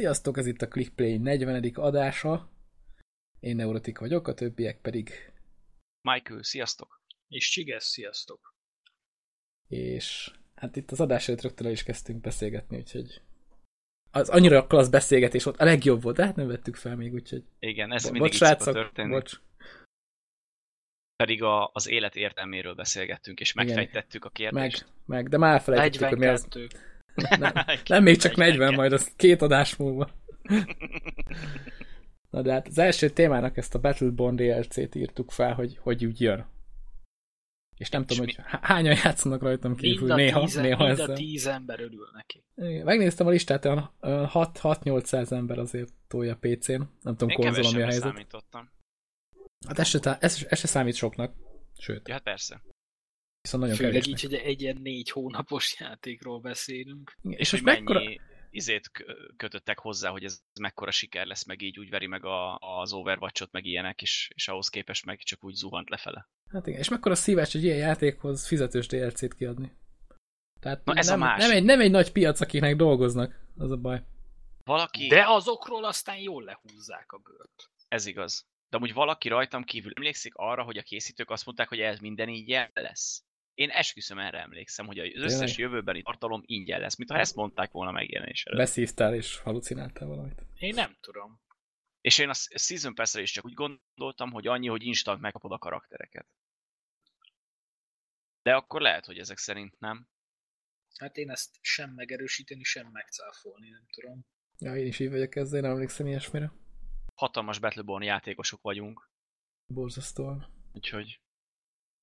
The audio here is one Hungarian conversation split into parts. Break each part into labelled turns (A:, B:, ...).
A: Sziasztok, ez itt a ClickPlay 40. adása. Én Neurotik vagyok, a többiek pedig,
B: Michael, sziasztok!
C: És Csigesz, sziasztok!
A: és hát itt az adás előtt rögtön el is kezdtünk beszélgetni, úgyhogy az annyira klassz beszélgetés volt, a legjobb volt, de hát nem vettük fel még, úgyhogy
B: Igen, ez
A: bo-
B: mindig
A: bocs, srácok,
B: történni.
A: bocs.
B: Pedig a, az élet értelméről beszélgettünk, és
A: Igen.
B: megfejtettük a kérdést.
A: Meg, meg, de már elfelejtettük, hogy mi az.
C: 42.
A: Nem, nem még csak 40, majd az két adás múlva. Na de hát az első témának ezt a Battleborn DLC-t írtuk fel, hogy hogy úgy jön. És nem tudom,
B: mi-
A: hogy há- hányan játszanak rajtam
C: Mind
A: kívül
C: a,
A: néha,
C: tíz,
A: néha
C: mind a
A: ezzel.
C: tíz ember örül neki.
A: Igen, Megnéztem a listát, olyan 6-800 ember azért tolja PC-n. Nem tudom,
B: Én
A: konzolon mi a helyzet.
B: számítottam.
A: Hát ez se, ez, ez se számít soknak. Sőt,
B: Ja, hát persze.
A: Viszont nagyon
C: Főleg
A: kevésnek.
C: így, hogy egy ilyen négy hónapos játékról beszélünk.
B: És
A: most
B: mennyi
A: mekkora...
B: izét kö- kötöttek hozzá, hogy ez mekkora siker lesz, meg így úgy veri meg a, az Overwatch-ot, meg ilyenek, és, és ahhoz képest meg csak úgy zuhant lefele.
A: Hát igen, és mekkora szívás egy ilyen játékhoz fizetős DLC-t kiadni. Tehát
B: Na, ez a
A: nem,
B: másik.
A: nem, egy, nem egy nagy piac, akiknek dolgoznak, az a baj.
B: Valaki,
C: De azokról aztán jól lehúzzák a bőrt.
B: ez igaz. De amúgy valaki rajtam kívül emlékszik arra, hogy a készítők azt mondták, hogy ez minden ingyen lesz. Én esküszöm erre emlékszem, hogy az összes jövőbeni tartalom ingyen lesz, mintha ezt mondták volna megjelenés előtt.
A: Beszívtál és halucináltál valamit.
C: Én nem tudom.
B: És én a Season pass is csak úgy gondoltam, hogy annyi, hogy instant megkapod a karaktereket. De akkor lehet, hogy ezek szerint nem.
C: Hát én ezt sem megerősíteni, sem megcáfolni, nem tudom.
A: Ja, én is így vagyok ezzel, én nem emlékszem ilyesmire.
B: Hatalmas Battleborn játékosok vagyunk,
A: Borzasztóan.
B: úgyhogy...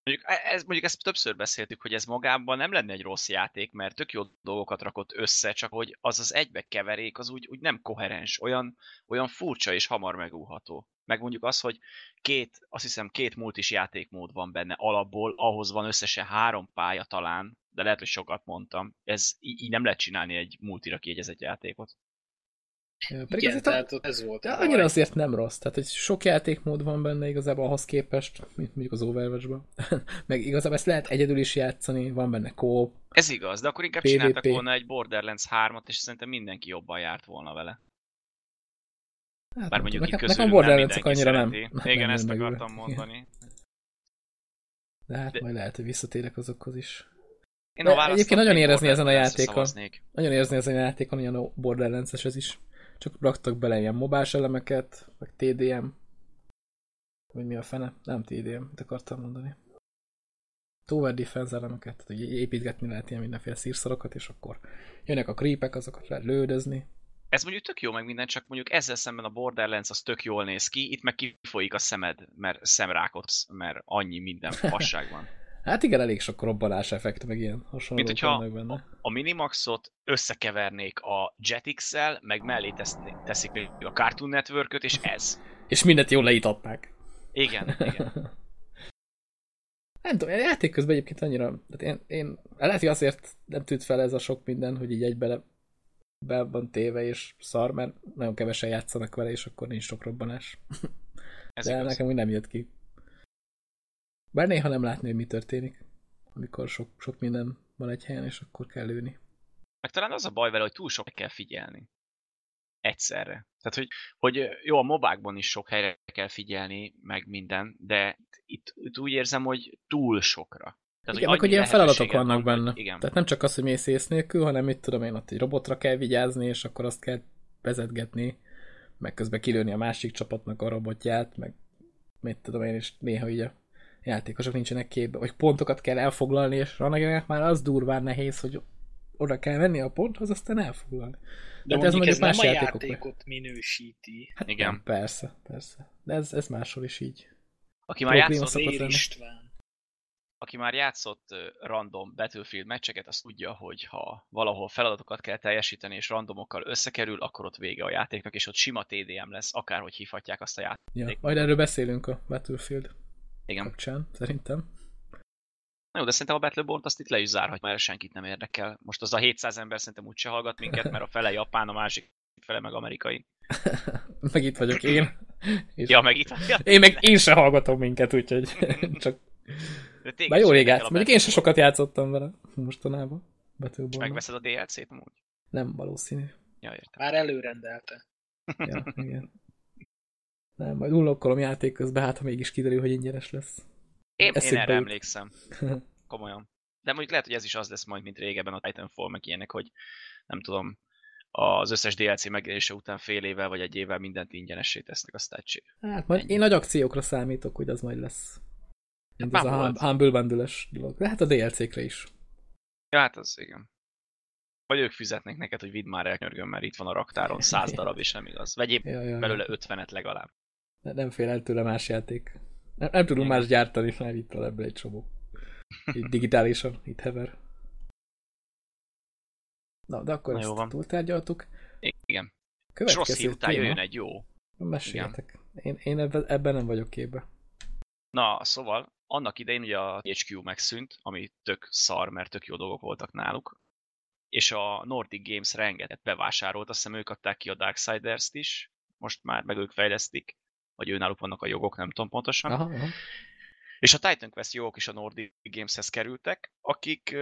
B: Mondjuk, e- ez, mondjuk ezt többször beszéltük, hogy ez magában nem lenne egy rossz játék, mert tök jó dolgokat rakott össze, csak hogy az az egybe keverék, az úgy, úgy nem koherens, olyan, olyan furcsa és hamar megúható. Meg mondjuk az, hogy két, azt hiszem két multis játékmód van benne alapból, ahhoz van összesen három pálya talán, de lehet, hogy sokat mondtam. Ez így, így nem lehet csinálni egy multira kiegyezett játékot.
A: Pedig
C: Igen,
A: azért a-
C: tehát ott ez volt.
A: De
C: a
A: annyira
C: baj.
A: azért nem rossz. Tehát, hogy sok játékmód van benne igazából ahhoz képest, mint mondjuk az overwatch Meg igazából ezt lehet egyedül is játszani, van benne kóp.
B: Ez igaz, de akkor inkább
A: PvP.
B: csináltak volna egy Borderlands 3-at, és szerintem mindenki jobban járt volna vele.
A: Hát,
B: Bár
A: nem
B: mondjuk
A: tudom,
B: itt
A: nekem,
B: közülünk
A: nekem
B: nem
A: Borderlands
B: mindenki
A: annyira nem.
B: szereti.
A: nem.
B: Igen,
A: nem
B: ezt akartam
A: be.
B: mondani.
A: De hát
B: De-
A: majd lehet, hogy visszatérek azokhoz is.
B: Én választhatok,
A: egyébként nagyon érezni ezen a játékon. Nagyon érezni ezen a játékon, ilyen a borderlands ez is. Csak raktak bele ilyen mobás elemeket, meg TDM. Vagy mi a fene? Nem TDM, mit akartam mondani. Tower defense elemeket, tehát hogy építgetni lehet ilyen mindenféle szírszarokat, és akkor jönnek a creepek, azokat lehet lődözni.
B: Ez mondjuk tök jó meg minden, csak mondjuk ezzel szemben a Borderlands az tök jól néz ki, itt meg kifolyik a szemed, mert szemrákot, mert annyi minden fasság van.
A: Hát igen, elég sok robbanás effekt, meg ilyen hasonlók
B: Mint hogyha
A: benne.
B: a Minimaxot összekevernék a Jetix-szel, meg mellé teszik még a Cartoon network és ez.
A: És mindent jól leítatták.
B: Igen, igen.
A: Nem tudom, a játék közben egyébként annyira, tehát én, én lehet, hogy azért nem tűnt fel ez a sok minden, hogy így egybe be van téve és szar, mert nagyon kevesen játszanak vele, és akkor nincs sok robbanás.
B: Ez
A: De
B: igaz.
A: nekem úgy nem jött ki. Bár néha nem látni, hogy mi történik, amikor sok, sok minden van egy helyen, és akkor kell lőni.
B: Meg talán az a baj vele, hogy túl sok kell figyelni. Egyszerre. Tehát, hogy, hogy jó, a mobákban is sok helyre kell figyelni, meg minden, de itt, itt úgy érzem, hogy túl sokra. Tehát,
A: igen, meg hogy
B: annyi
A: ilyen feladatok vannak
B: van,
A: benne.
B: hogy- Igen.
A: Tehát nem csak az, hogy mész ész nélkül, hanem mit tudom én, ott egy robotra kell vigyázni, és akkor azt kell vezetgetni, meg közben kilőni a másik csapatnak a robotját, meg mit tudom én, és néha így a játékosok nincsenek képbe, vagy pontokat kell elfoglalni, és annak már az durván nehéz, hogy oda kell menni a ponthoz, aztán elfoglalni.
C: De
A: Hát ez
C: mondjuk ez,
A: mondjuk
C: nem
A: más
C: a játékot minősíti.
A: Hát
B: Igen.
A: Nem, persze, persze. De ez, ez máshol is így.
B: Aki már, játszott,
A: lenni.
C: István.
B: aki már játszott random Battlefield meccseket, azt tudja, hogy ha valahol feladatokat kell teljesíteni, és randomokkal összekerül, akkor ott vége a játéknak, és ott sima TDM lesz, akárhogy hívhatják azt a játékot.
A: Ja, majd erről beszélünk a Battlefield
B: Igen.
A: kapcsán, szerintem.
B: Na jó, de szerintem a Battleborn azt itt le is zárhat, mert senkit nem érdekel. Most az a 700 ember szerintem úgyse hallgat minket, mert a fele japán, a másik fele meg amerikai.
A: meg itt vagyok én. És
B: Ja, meg itt. Ja,
A: Én meg én se hallgatom minket, úgyhogy csak...
B: de
A: Bár jó rég
B: érdekel
A: játsz.
B: a
A: Mondjuk én se sokat játszottam vele mostanában.
B: És
A: Battleborn.
B: megveszed a DLC-t amúgy?
A: Nem valószínű.
B: Ja, értem.
C: Már előrendelte.
A: Ja, igen. Nem, majd unlokkolom játék közben, hát ha mégis kiderül, hogy ingyenes lesz.
B: Én, én
A: Eszébe
B: erre
A: jut.
B: emlékszem. Komolyan. De mondjuk lehet, hogy ez is az lesz majd, mint régebben a Titanfall, meg ilyenek, hogy nem tudom, az összes DLC megjelenése után fél évvel vagy egy évvel mindent ingyenessé tesznek, aztán csé.
A: Hát majd én nagy akciókra számítok, hogy az majd lesz. Mint
B: Hát
A: ez a
B: volt.
A: Humble bundle dolog. De hát a DLC-kre is.
B: Ja, hát az igen. Vagy ők fizetnek neked, hogy vidd már el nyörgöm, mert itt van a raktáron száz darab, és nem igaz. Vegyél
A: Ja, ja,
B: belőle ötvenet legalább.
A: Ne- Nem fél el tőle más játék. Nem, nem tudunk
B: Igen.
A: más gyártani, már itt van ebből egy csomó. Így digitálisan, itt hever. Na, de akkor
B: Na,
A: ezt
B: van.
A: túltárgyaltuk.
B: Igen. És
A: Következő
B: rossz hír után jöjjön egy jó.
A: Meséljetek. Én, én ebben, ebben nem vagyok képbe.
B: Na, szóval annak idején ugye a HQ megszűnt, ami tök szar, mert tök jó dolgok voltak náluk, és a Nordic Games rengeteg bevásárolt, azt hiszem ők adták ki a Darksiders-t is, most már meg ők fejlesztik, vagy őnáluk vannak a jogok, nem tudom pontosan.
A: Aha, aha.
B: És a Titan Quest jogok is a Nordic Gameshez kerültek, akik,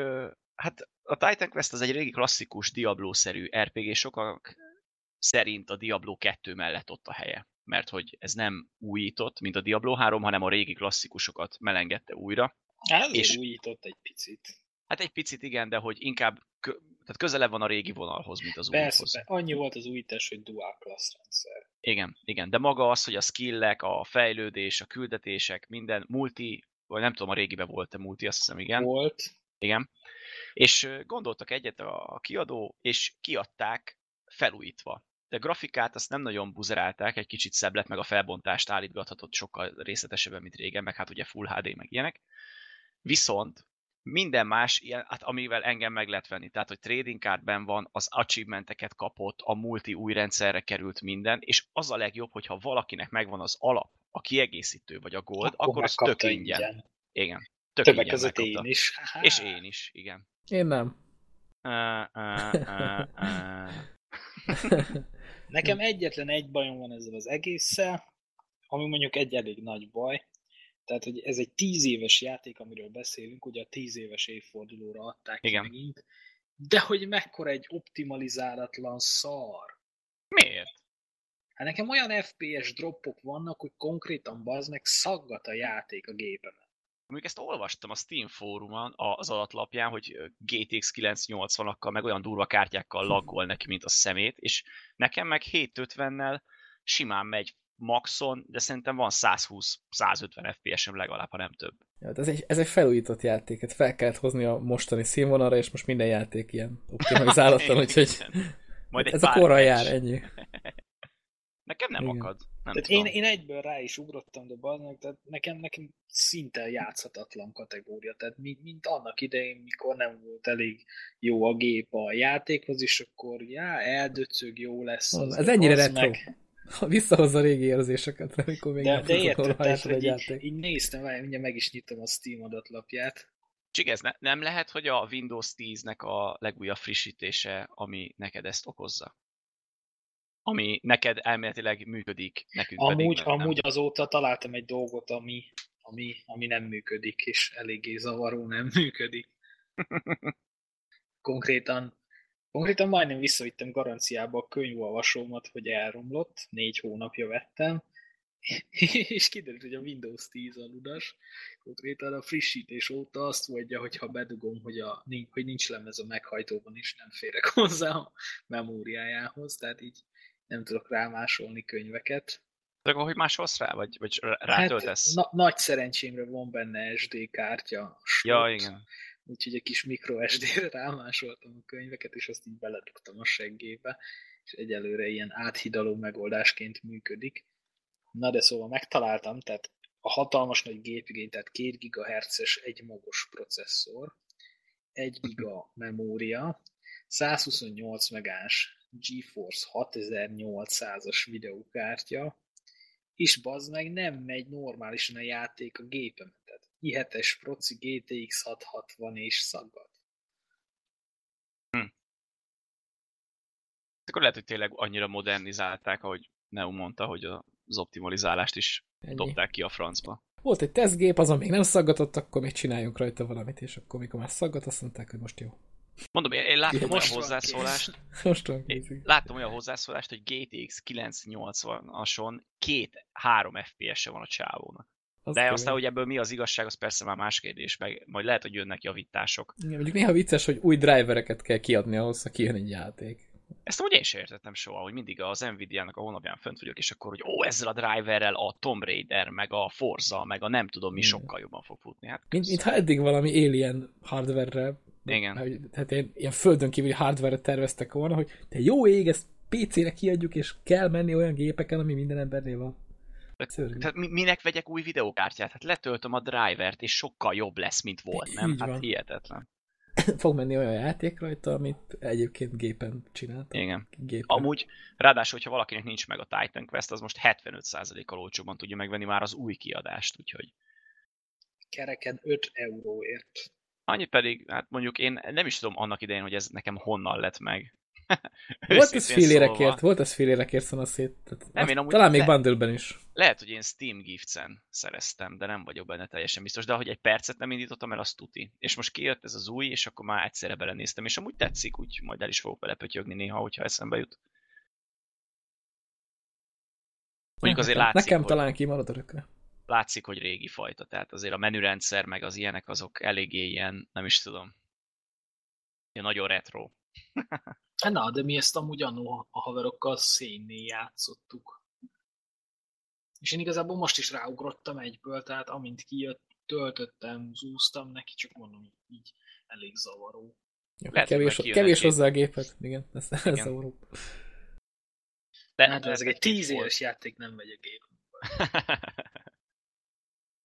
B: hát a Titan Quest az egy régi klasszikus Diablo-szerű RPG, sokak szerint a Diablo 2 mellett ott a helye. Mert hogy ez nem újított, mint a Diablo 3, hanem a régi klasszikusokat melengedte újra.
C: Hát
B: És-
C: újított egy picit.
B: Hát egy picit igen, de hogy inkább tehát közelebb van a régi vonalhoz, mint az
C: Persze,
B: újhoz.
C: persze, annyi volt az újítás, hogy dual class rendszer.
B: Igen, igen, de maga az, hogy a skillek, a fejlődés, a küldetések, minden multi, vagy nem tudom, a régiben volt-e multi, azt hiszem igen.
C: Volt.
B: Igen. És gondoltak egyet a kiadó, és kiadták felújítva. De grafikát azt nem nagyon buzerálták, egy kicsit szebb lett, meg a felbontást állítgathatott sokkal részletesebben, mint régen, meg hát ugye Full HD, meg ilyenek. Viszont minden más, ilyen, hát amivel engem meg lehet venni, tehát hogy trading cardben van, az achievementeket kapott, a multi új rendszerre került minden, és az a legjobb, hogyha valakinek megvan az alap, a kiegészítő vagy a gold, akkor, akkor az tök
C: megkapta
B: ingyen. Igen. Tök
C: Többek
B: ingyen
C: között
B: megkapta.
C: én is.
B: És én is, igen.
A: Én nem.
B: Uh, uh, uh, uh.
C: Nekem egyetlen egy bajom van ezzel az egésszel, ami mondjuk egy elég nagy baj. Tehát, hogy ez egy tíz éves játék, amiről beszélünk, ugye a tíz éves évfordulóra adták
B: Igen.
C: megint, de hogy mekkora egy optimalizálatlan szar.
B: Miért?
C: Hát nekem olyan FPS droppok vannak, hogy konkrétan bazd meg szaggat a játék a gépemet.
B: Mondjuk ezt olvastam a Steam fórumon az alatlapján, hogy GTX 980-akkal, meg olyan durva kártyákkal laggol neki, mint a szemét, és nekem meg 750-nel simán megy maxon, de szerintem van 120-150 FPS-em legalább, ha nem több.
A: Ja, hát ez, egy, ez egy felújított játék, hát fel kellett hozni a mostani színvonalra, és most minden játék ilyen optimalizálatlan, úgyhogy
B: Majd egy
A: ez a
B: patch.
A: jár, ennyi.
B: Nekem nem
A: Igen.
B: akad. Nem
C: Tehát
B: tudom.
C: én, én egyből rá is ugrottam, de meg, tehát nekem, nekem szinte játszhatatlan kategória. Tehát mint, mint annak idején, mikor nem volt elég jó a gép a játékhoz, és akkor já, eldöcög, jó lesz. Az,
A: ez ennyire retro.
C: meg.
A: Visszahozza a régi érzéseket, amikor még
C: De,
A: nem
C: de érted, tehát,
A: is egy
C: hogy így,
A: játék.
C: így néztem, várj, mindjárt meg is nyitom a Steam adatlapját.
B: Csak ez ne, nem lehet, hogy a Windows 10-nek a legújabb frissítése, ami neked ezt okozza? Ami neked elméletileg működik, nekünk pedig
C: Amúgy,
B: nem.
C: amúgy azóta találtam egy dolgot, ami, ami, ami nem működik, és eléggé zavaró nem működik. Konkrétan, konkrétan majdnem visszavittem garanciába a könyvolvasómat, hogy elromlott, négy hónapja vettem, és kiderült, hogy a Windows 10 aludas, konkrétan a frissítés óta azt mondja, hogy ha bedugom, hogy, a, nincs- hogy nincs lemez a meghajtóban, és nem férek hozzá a memóriájához, tehát így nem tudok rámásolni könyveket.
B: De akkor hogy másolsz rá, vagy, vagy rá- rátöltesz?
C: Hát, na, nagy szerencsémre van benne SD kártya.
B: ja,
C: slot,
B: igen.
C: Úgyhogy egy kis micro SD-re rámásoltam a könyveket, és azt így beledugtam a seggébe, és egyelőre ilyen áthidaló megoldásként működik. Na de szóval megtaláltam, tehát a hatalmas nagy gépigény, tehát 2 GHz-es egymagos processzor, 1 giga memória, 128 megás GeForce 6800-as videókártya, és bazd meg nem megy normálisan a játék a gépemet. Tehát i7-es proci GTX 660 és szaggat.
B: Akkor lehet, hogy tényleg annyira modernizálták, ahogy Neo mondta, hogy az optimalizálást is
A: Ennyi.
B: dobták ki a francba.
A: Volt egy tesztgép, azon még nem szaggatott, akkor még csináljunk rajta valamit, és akkor mikor már szaggat, azt mondták, hogy most jó.
B: Mondom, én, én láttam olyan hozzászólást,
A: Most van
B: én
A: készig.
B: láttam olyan hozzászólást, hogy GTX 980-ason két 3 FPS-e van a csávónak.
A: Az
B: De aztán, hogy ebből mi az igazság, az persze már más kérdés, meg majd lehet, hogy jönnek javítások.
A: Igen, mondjuk néha vicces, hogy új drivereket kell kiadni ahhoz, ha kijön egy játék.
B: Ezt úgy én sem értettem soha, hogy mindig az Nvidia-nak a honlapján fönt vagyok, és akkor, hogy ó, ezzel a driverrel a Tomb Raider, meg a Forza, meg a nem tudom mi
A: Igen.
B: sokkal jobban fog futni. Hát,
A: Mint,
B: kösz.
A: mintha eddig valami alien hardware-re,
B: Igen.
A: hogy, hát ilyen, ilyen földön kívüli hardware-re terveztek volna, hogy te jó ég, ezt PC-re kiadjuk, és kell menni olyan gépeken, ami minden embernél van. Szörnyű.
B: Tehát mi- minek vegyek új videókártyát? Hát letöltöm a drivert, és sokkal jobb lesz, mint volt, nem?
A: Így
B: Hát
A: van.
B: hihetetlen.
A: Fog menni olyan játék rajta, amit egyébként gépen csináltak.
B: Igen.
A: Gépen.
B: Amúgy, ráadásul, hogyha valakinek nincs meg a Titan Quest, az most 75%-kal olcsóbban tudja megvenni már az új kiadást, úgyhogy
C: Kereken 5 euróért.
B: annyi pedig, hát mondjuk én nem is tudom annak idején, hogy ez nekem honnan lett meg.
A: Volt ez félérekért, volt ez félérekért szana szét. Tehát
B: Nem,
A: azt
B: én amúgy
A: talán még
B: le-
A: bundle-ben is.
B: Lehet, hogy én Steam Gifts-en szereztem, de nem vagyok benne teljesen biztos, de ahogy egy percet nem indítottam el, az tuti. És most kijött ez az új, és akkor már egyszerre belenéztem, és amúgy tetszik, úgy majd el is fogok vele pötyögni néha, hogyha eszembe jut. Mondjuk azért látszik,
A: nekem
B: hogy,
A: talán kimarad örökre.
B: látszik, hogy régi fajta, tehát azért a menürendszer, meg az ilyenek, azok eléggé ilyen, nem is tudom, ilyen nagyon retro.
C: Na, de mi ezt amúgy annó a haverokkal szénnél játszottuk. És én igazából most is ráugrottam egyből, tehát amint kijött, töltöttem, zúztam neki, csak mondom, így elég zavaró.
A: Jó,
B: Lehet,
A: kevés, kevés hozzá a gépet. Igen, ez, ez
B: Igen.
A: zavaró.
B: De,
C: Hát ez egy tíz éves játék nem megy a gép.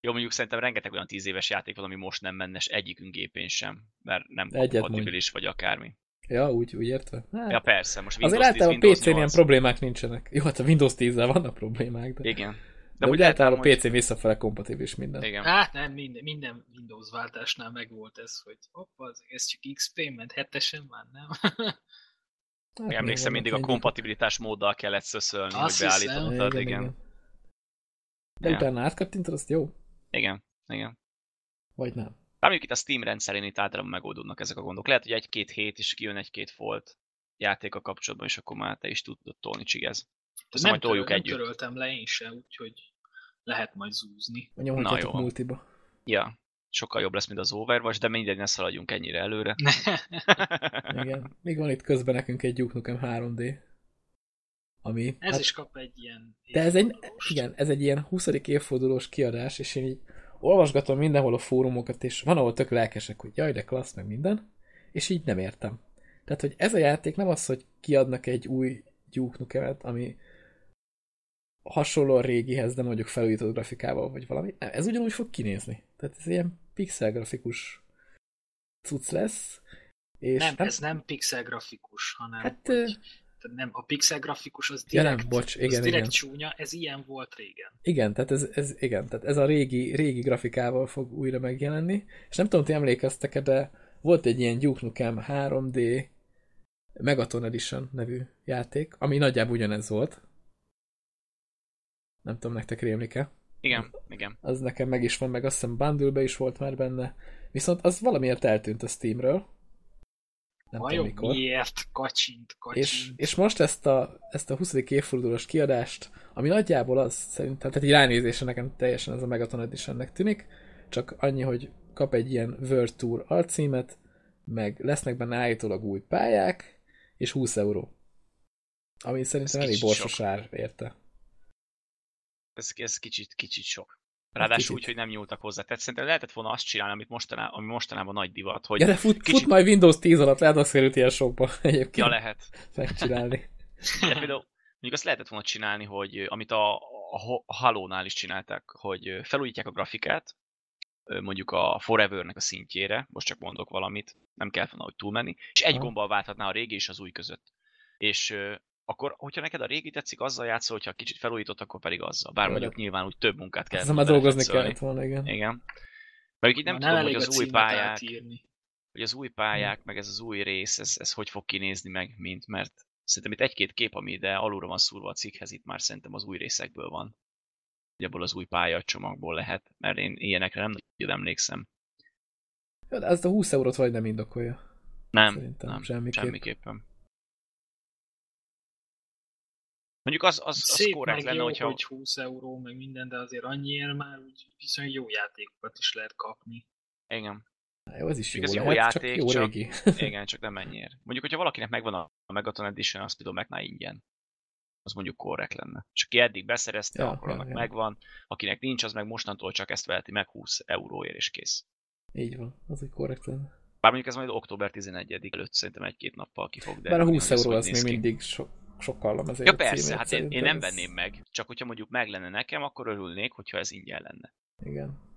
B: Jó, mondjuk szerintem rengeteg olyan tíz éves játék van, ami most nem menne, és egyikünk gépén sem, mert nem kompatibilis vagy akármi.
A: Ja, úgy, úgy értve. Hát,
B: Ja persze, most Windows
A: azért
B: 10,
A: általában a PC-n ilyen
B: 8.
A: problémák nincsenek. Jó, hát a Windows 10-zel vannak problémák, de,
B: Igen.
A: de,
B: úgy
A: úgy
B: lehet
A: általában a PC visszafele kompatibilis minden.
B: Igen.
C: Hát nem, minden, minden Windows váltásnál megvolt ez, hogy hopp, az, ez csak XP, ment hetesen már nem.
A: Hát,
B: Emlékszem, mindig a kompatibilitás móddal kellett szöszölni, hogy
C: Azt hiszem.
B: beállítottad.
A: gépek.
B: Igen.
A: De
B: Ja.
A: utána átkattintod, azt jó?
B: Igen. Igen.
A: Vagy nem?
B: Bár mondjuk itt a Steam rendszerén itt általában megoldódnak ezek a gondok. Lehet, hogy egy-két hét is kijön egy-két folt játék a kapcsolatban, és akkor már te is tudod tolni csigez. Azt
C: nem,
B: majd toljuk
C: töröl,
B: együtt.
C: nem töröltem le én se, úgyhogy lehet majd zúzni.
A: Nyomhatjátok
B: jó.
A: multiba.
B: Ja, sokkal jobb lesz, mint az Overwatch, de mindegy, ne szaladjunk ennyire előre.
A: Igen. Még van itt közben nekünk egy Duke Nukem 3D. Ami...
C: ez
A: hát,
C: is kap egy ilyen
A: de ez egy, igen, ez egy ilyen 20. évfordulós kiadás, és én így olvasgatom mindenhol a fórumokat, és van, ahol tök lelkesek, hogy jaj, de klassz, meg minden, és így nem értem. Tehát, hogy ez a játék nem az, hogy kiadnak egy új Duke Nukemet, ami hasonló a régihez, de mondjuk felújított grafikával, vagy valami. Nem, ez ugyanúgy fog kinézni. Tehát ez ilyen pixel grafikus cucc lesz, és
C: nem, ez nem pixel grafikus, hanem
A: Hát,
C: hogy, nem, a pixel grafikus az
A: Ja,
C: direkt,
A: nem, bocs, igen,
C: az direkt
A: igen.
C: csúnya, ez ilyen volt régen.
A: Igen, tehát ez, ez, igen, tehát ez a régi, régi grafikával fog újra megjelenni, és nem tudom, ti emlékeztek de volt egy ilyen Duke Nukem 3D Megaton Edition nevű játék, ami nagyjából ugyanez volt. Nem tudom, nektek rémlik-e?
B: igen, igen.
A: Az nekem meg is van, meg azt hiszem bundle is volt már benne. Viszont az valamiért eltűnt a Steamről. Nem tudom
C: Vajon
A: mikor.
C: miért? Kacsint, kacsint.
A: És, és most ezt a, ezt a 20. évfordulós kiadást, ami nagyjából az szerintem, tehát egy ránézésre nekem teljesen ez a Megaton Editionnek tűnik, csak annyi, hogy kap egy ilyen World Tour alcímet, meg lesznek benne állítólag új pályák, és 20 euró. Ami szerintem
B: Ez
A: elég borsos ár érte.
B: Ez, ez kicsit, kicsit sok. Ráadásul
A: kicsit.
B: úgy, hogy nem nyúltak hozzá. Tehát szerintem lehetett volna azt csinálni, amit mostanában, ami mostanában nagy divat, hogy
A: Ja, de fut,
B: kicsit-
A: fut majd Windows 10 alatt, lehet azt került ilyen sokba egyébként
B: ja, lehet.
A: megcsinálni.
B: De például mondjuk azt lehetett volna csinálni, hogy amit a, a, a Halo-nál is csinálták, hogy felújítják a grafikát, mondjuk a Forever-nek a szintjére, most csak mondok valamit, nem kell volna, hogy túlmenni, és egy gombbal válthatná a régi és az új között. És akkor, hogyha neked a régi tetszik, azzal játszol, hogyha kicsit felújított, akkor pedig azzal. Bár
A: Jó,
B: mondjuk nyilván úgy több munkát kell.
A: Ezzel már dolgozni kellett volna, igen.
B: Igen. Mert így nem
C: Már
B: tudom, hogy az új pályák,
C: átírni.
B: hogy az új pályák, meg ez az új rész, ez, ez hogy fog kinézni meg, mint, mert szerintem itt egy-két kép, ami ide alulra van szúrva a cikkhez, itt már szerintem az új részekből van. Hogy abból az új pályacsomagból lehet, mert én ilyenekre nem nagyon emlékszem.
A: Ja, de ezt a 20 eurót vagy nem indokolja.
B: Nem,
A: Szerintem
B: nem,
A: semmiképp.
B: semmiképpen. Mondjuk az, az, az
C: Szép
B: korrekt
C: meg
B: lenne,
C: jó,
B: hogyha...
C: hogy 20 euró, meg minden, de azért annyiért már úgy viszonylag jó játékokat is lehet kapni.
B: Igen,
A: Jó, ez is jó,
B: Mondjuk ez
A: lehet,
B: jó
A: csak
B: játék,
A: jó
B: csak-
A: régi.
B: igen, csak nem ennyiért. Mondjuk, hogyha valakinek megvan a Megaton Edition, azt például Mac ingyen. Az mondjuk korrekt lenne. És aki eddig beszerezte,
A: Ja,
B: akkor
A: ja,
B: annak
A: ja.
B: megvan. Akinek nincs, az meg mostantól csak ezt veheti meg 20 euróért, és kész.
A: Így van, az úgy korrekt lenne.
B: Bár mondjuk ez majd október 11 előtt szerintem egy-két nappal ki fog
A: Bár a
B: derülni,
A: 20
B: hogy ez
A: euró az még mindig so, sokkal azért
B: Ja persze, hát én, én nem venném meg, csak hogyha mondjuk meg lenne nekem, akkor örülnék, hogyha ez ingyen lenne.
A: Igen.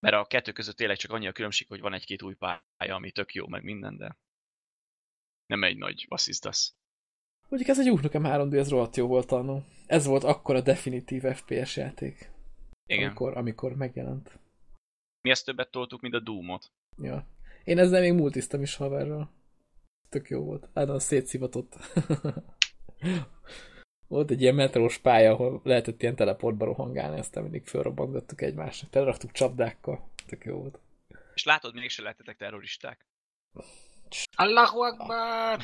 B: Mert a kettő között tényleg csak annyi a különbség, hogy van egy-két új pálya, ami tök jó, meg minden, de nem egy nagy basszizdasz.
A: Mondjuk ez egy Duke Nukem 3D, ez rohadt jó volt annó. Ez volt akkor a definitív FPS játék.
B: Igen.
A: Amikor, amikor megjelent.
B: Mi ezt többet toltuk, mint a Doom-ot.
A: Ja. Én ezzel még multiztam is haverral. Tök jó volt. Hát az szétszivatott. volt egy ilyen metrós pálya, ahol lehetett ilyen teleportba rohangálni, aztán mindig fölrobbantottuk egymásnak. Teleraktuk csapdákkal. Tök jó volt.
B: És látod, mégse lehetetek terroristák.
C: Allahu Akbar!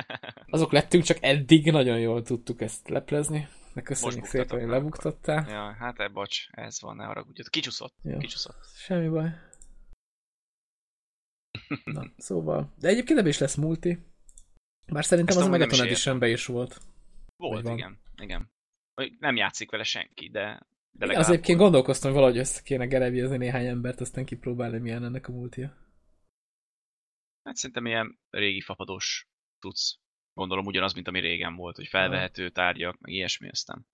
A: Azok lettünk, csak eddig nagyon jól tudtuk ezt leplezni. De köszönjük
B: Most
A: szépen, hogy lebuktattál.
B: ja, hát e, bocs, ez van, ne haragudj. Kicsúszott,
A: Jó.
B: kicsúszott.
A: Semmi baj. Na, szóval. De egyébként ebben is lesz multi. Bár szerintem
B: Ezt
A: az Megaton edition is volt.
B: Volt, igen, igen. Nem játszik vele senki, de, de legalább
A: az egyébként gondolkoztam, hogy valahogy össze kéne gerebjezni néhány embert, aztán kipróbálni, milyen ennek a multia.
B: Hát szerintem ilyen régi fapadós tudsz. Gondolom ugyanaz, mint ami régen volt, hogy felvehető tárgyak, meg ilyesmi, aztán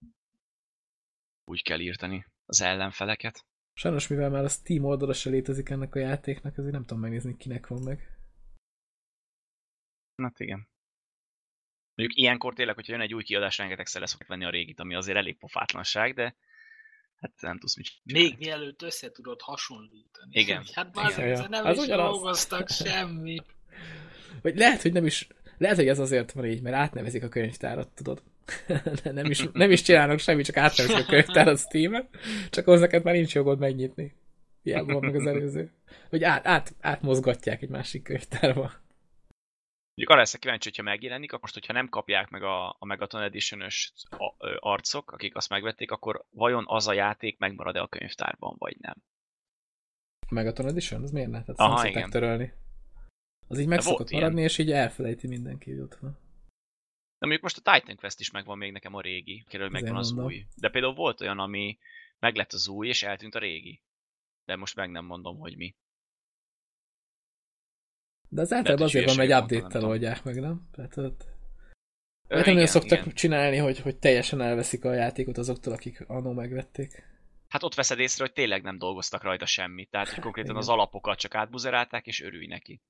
B: úgy kell írtani az ellenfeleket.
A: Sajnos, mivel már a Steam oldala se létezik ennek a játéknak, ezért nem tudom megnézni, kinek van meg.
B: Hát igen. Mondjuk ilyenkor tényleg, hogyha jön egy új kiadás, rengetegszer le szokott venni a régit, ami azért elég pofátlanság, de hát nem tudsz mit csinálni.
C: Még mielőtt össze tudod hasonlítani.
B: Igen.
C: Hát
B: Igen.
C: már
A: Ja.
C: nem
A: Az
C: is
A: ugyanaz.
C: dolgoztak semmit.
A: Vagy lehet, hogy nem is, lehet, hogy ez azért van így, mert átnevezik a könyvtárat, tudod. nem, is, nem is csinálnak semmit, csak átnevezik a könyvtárat Steam-en, csak ahhoz neked már nincs jogod megnyitni. Hiába van meg az előző. Vagy át, át, átmozgatják egy másik könyvtárba.
B: Mondjuk arra leszek kíváncsi, hogyha megjelenik, akkor most, hogyha nem kapják meg a, a Megaton ö, arcok, akik azt megvették, akkor vajon az a játék megmarad-e a könyvtárban, vagy nem?
A: Megaton Edition? Az miért ne? Tehát
B: Aha,
A: nem
B: igen.
A: törölni. Az így meg
B: volt
A: szokott
B: ilyen.
A: maradni, és így elfelejti mindenki, hogy ott van.
B: De mondjuk most a Titan Quest is megvan még nekem a régi,
A: Ezért
B: megvan az
A: mondom.
B: új. De például volt olyan, ami meglett az új, és eltűnt a régi. De most meg nem mondom, hogy mi.
A: De az általában
B: hogy
A: azért van,
B: mondtam,
A: update-tel oldják meg, nem? Tehát ott... Mert nem
B: igen,
A: szoktak
B: igen.
A: csinálni, hogy, hogy teljesen elveszik a játékot azoktól, akik annó megvették.
B: Hát ott veszed észre, hogy tényleg nem dolgoztak rajta semmit. Tehát, hogy konkrétan
A: igen.
B: az alapokat csak átbuzerálták, és örülj neki.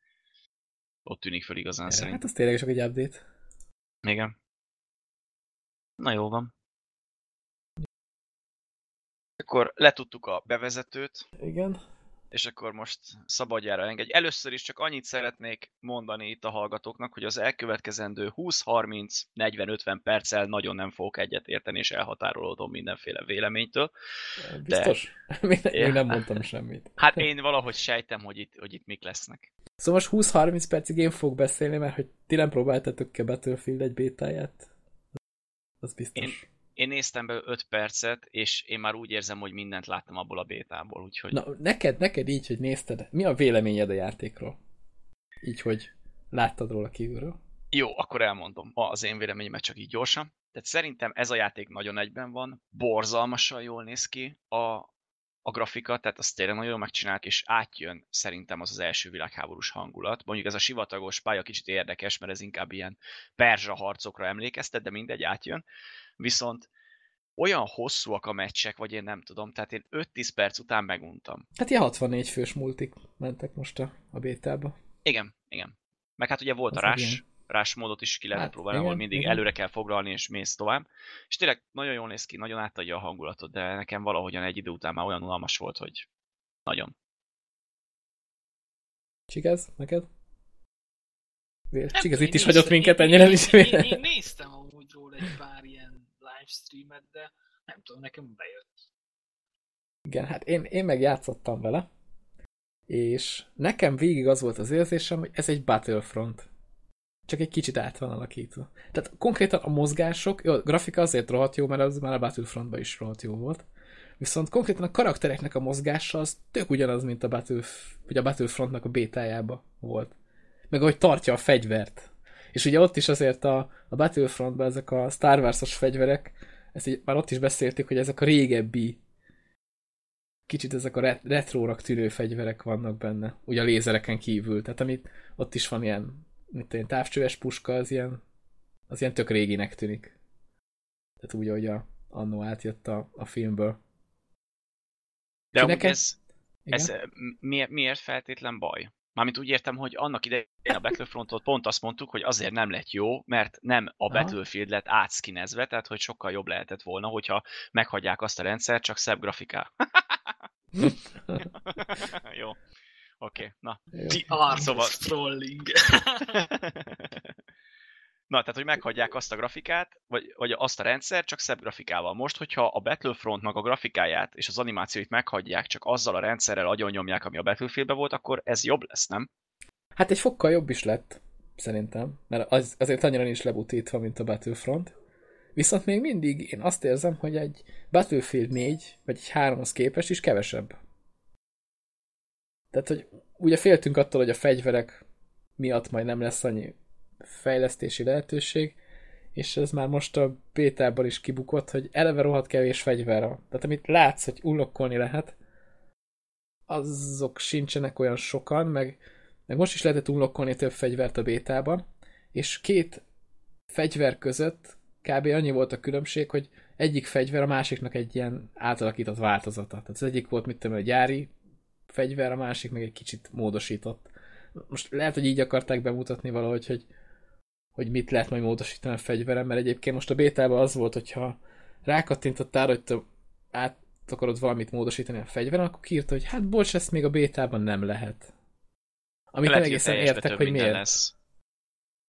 B: Ott tűnik föl igazán
A: Ja,
B: szerint.
A: hát az tényleg csak egy update.
B: Igen. Na jó van. Akkor letudtuk a bevezetőt,
A: Igen.
B: És akkor most szabadjára engedj. Először is csak annyit szeretnék mondani itt a hallgatóknak, hogy az elkövetkezendő 20-30-40-50 perccel nagyon nem fogok egyet érteni, és elhatárolódom mindenféle véleménytől.
A: Biztos? még,
B: Ja.
A: még nem mondtam semmit.
B: Hát én valahogy sejtem, hogy itt, hogy itt mik lesznek.
A: Szóval most 20-30 percig én fogok beszélni, mert hogy ti nem próbáltatok ki a Battlefield egy bétáját. Az biztos.
B: Én néztem be 5 percet, és én már úgy érzem, hogy mindent láttam abból a bétából, úgyhogy...
A: Na, neked, neked így, hogy nézted, mi a véleményed a játékról? Így, hogy láttad róla kívülről?
B: Jó, akkor elmondom az én véleményemet csak így gyorsan. Tehát szerintem ez a játék nagyon egyben van, borzalmasan jól néz ki a, a grafika, tehát azt tényleg nagyon jól megcsinálják, és átjön szerintem az az első világháborús hangulat. Mondjuk ez a sivatagos pálya kicsit érdekes, mert ez inkább ilyen perzsa harcokra emlékeztet, de mindegy, átjön. Viszont olyan hosszúak a meccsek, vagy én nem tudom, tehát én 5-10 perc után meguntam.
A: Hát ilyen 64 fős multik mentek most a, a bétába.
B: Igen, igen. Meg hát ugye volt
A: Az
B: a
A: ilyen.
B: Rush módot is ki lehet
A: Hát,
B: próbálni, ahol mindig
A: igen.
B: előre kell foglalni, és mész tovább. És tényleg nagyon jól néz ki, nagyon átadja a hangulatot, de nekem valahogyan egy idő után már olyan unalmas volt, hogy nagyon.
A: Csigez, neked? Csigez itt is hagyott minket
C: én-
A: ennyire is.
C: Én, én, én néztem amúgy róla egy pár livestreamet, de nem tudom, nekem bejött.
A: Igen, hát én, én meg játszottam vele, és nekem végig az volt az érzésem, hogy ez egy Battlefront. Csak egy kicsit át van alakítva. Tehát konkrétan a mozgások, a grafika azért rohadt jó, mert az már a Battlefrontban is rohadt jó volt. Viszont konkrétan a karaktereknek a mozgása az tök ugyanaz, mint a, Battle, vagy a Battlefrontnak a bétájába volt. Meg ahogy tartja a fegyvert. És ugye ott is azért a, a Battlefrontban ezek a Star Wars-os fegyverek, ezt így, már ott is beszéltük, hogy ezek a régebbi kicsit ezek a ret retrórak tűnő fegyverek vannak benne, ugye a lézereken kívül. Tehát amit ott is van ilyen, mint egy távcsöves puska, az ilyen, az ilyen tök réginek tűnik. Tehát úgy, ahogy a, annó átjött a, a filmből.
B: De nekem... ez, ez miért, miért feltétlen baj? Mármint úgy értem, hogy annak idején a Battlefrontot pont azt mondtuk, hogy azért nem lett jó, mert nem a Battlefield lett átszkinezve, tehát hogy sokkal jobb lehetett volna, hogyha meghagyják azt a rendszert, csak szebb grafiká. jó. Oké, okay, na.
C: The art szóval... trolling.
B: Na, tehát, hogy meghagyják azt a grafikát, vagy, vagy azt a rendszer, csak szebb grafikával. Most, hogyha a Battlefront maga grafikáját és az animációit meghagyják, csak azzal a rendszerrel agyon nyomják, ami a Battlefieldben volt, akkor ez jobb lesz, nem?
A: Hát egy fokkal jobb is lett, szerintem. Mert az, azért annyira nincs lebutítva, mint a Battlefront. Viszont még mindig én azt érzem, hogy egy Battlefield 4, vagy egy 3-hoz képest is kevesebb. Tehát, hogy ugye féltünk attól, hogy a fegyverek miatt majd nem lesz annyi fejlesztési lehetőség, és ez már most a bétában is kibukott, hogy eleve rohadt kevés fegyver van. Tehát amit látsz, hogy unlokkolni lehet, azok sincsenek olyan sokan, meg, meg most is lehetett unlokkolni több fegyvert a bétában, és két fegyver között kb. annyi volt a különbség, hogy egyik fegyver a másiknak egy ilyen átalakított változata. Tehát az egyik volt, mit tudom, a gyári fegyver, a másik meg egy kicsit módosított. Most lehet, hogy így akarták bemutatni valahogy, hogy hogy mit lehet majd módosítani a fegyverem, mert egyébként most a bétában az volt, hogyha rákattintottál, hogy te át akarod valamit módosítani a fegyveren, akkor kiírta, hogy hát bocs, ezt még a bétában nem lehet. Amit nem egészen értek, hogy miért. Lesz.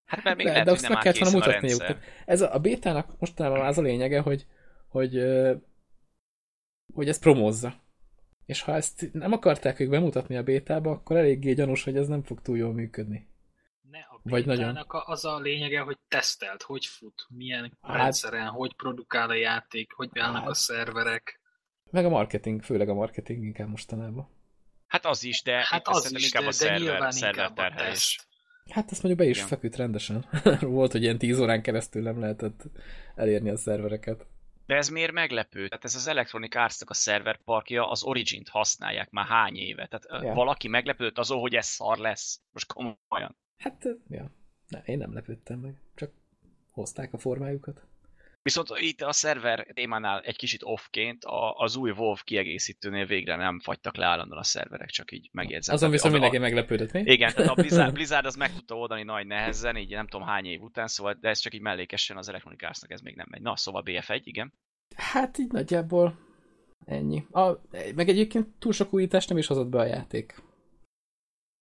B: Hát mert még de, lehet, de azt meg kellett volna mutatniuk. Tehát
A: ez a, a bétának mostanában az a lényege, hogy, hogy, hogy ez promózza. És ha ezt nem akarták ők bemutatni a bétába, akkor eléggé gyanús, hogy ez nem fog túl jól működni.
C: Ne, a Vagy nagyon. az a lényege, hogy tesztelt, hogy fut, milyen hát, rendszeren, hogy produkál a játék, hogy állnak hát, a szerverek.
A: Meg a marketing, főleg a marketing inkább mostanában.
B: Hát az is, de
C: hát az is,
B: inkább
C: de,
B: a szerver,
C: de nyilván
B: szerver terhelés.
A: Hát azt mondjuk be is Igen. feküdt rendesen. Volt, hogy ilyen 10 órán keresztül nem lehetett elérni a szervereket.
B: De ez miért meglepő? Tehát ez az Electronic arts a szerverparkja, az Origin-t használják már hány éve. Tehát ja. valaki meglepődött azon, hogy ez szar lesz. Most komolyan.
A: Hát, ja. Ne, én nem lepődtem meg. Csak hozták a formájukat.
B: Viszont itt a szerver témánál egy kicsit offként az új WoW kiegészítőnél végre nem fagytak le állandóan a szerverek, csak így megjegyzem.
A: Azon viszont mindenki a... meglepődött, mi?
B: Igen, tehát a Blizzard, Blizzard az meg tudta oldani nagy nehezen, így nem tudom hány év után, szóval, de ez csak így mellékesen az Electronic Arts-nak ez még nem megy. Na, szóval BF1, igen.
A: Hát így nagyjából ennyi. A, meg egyébként túl sok újítást nem is hozott be a játék.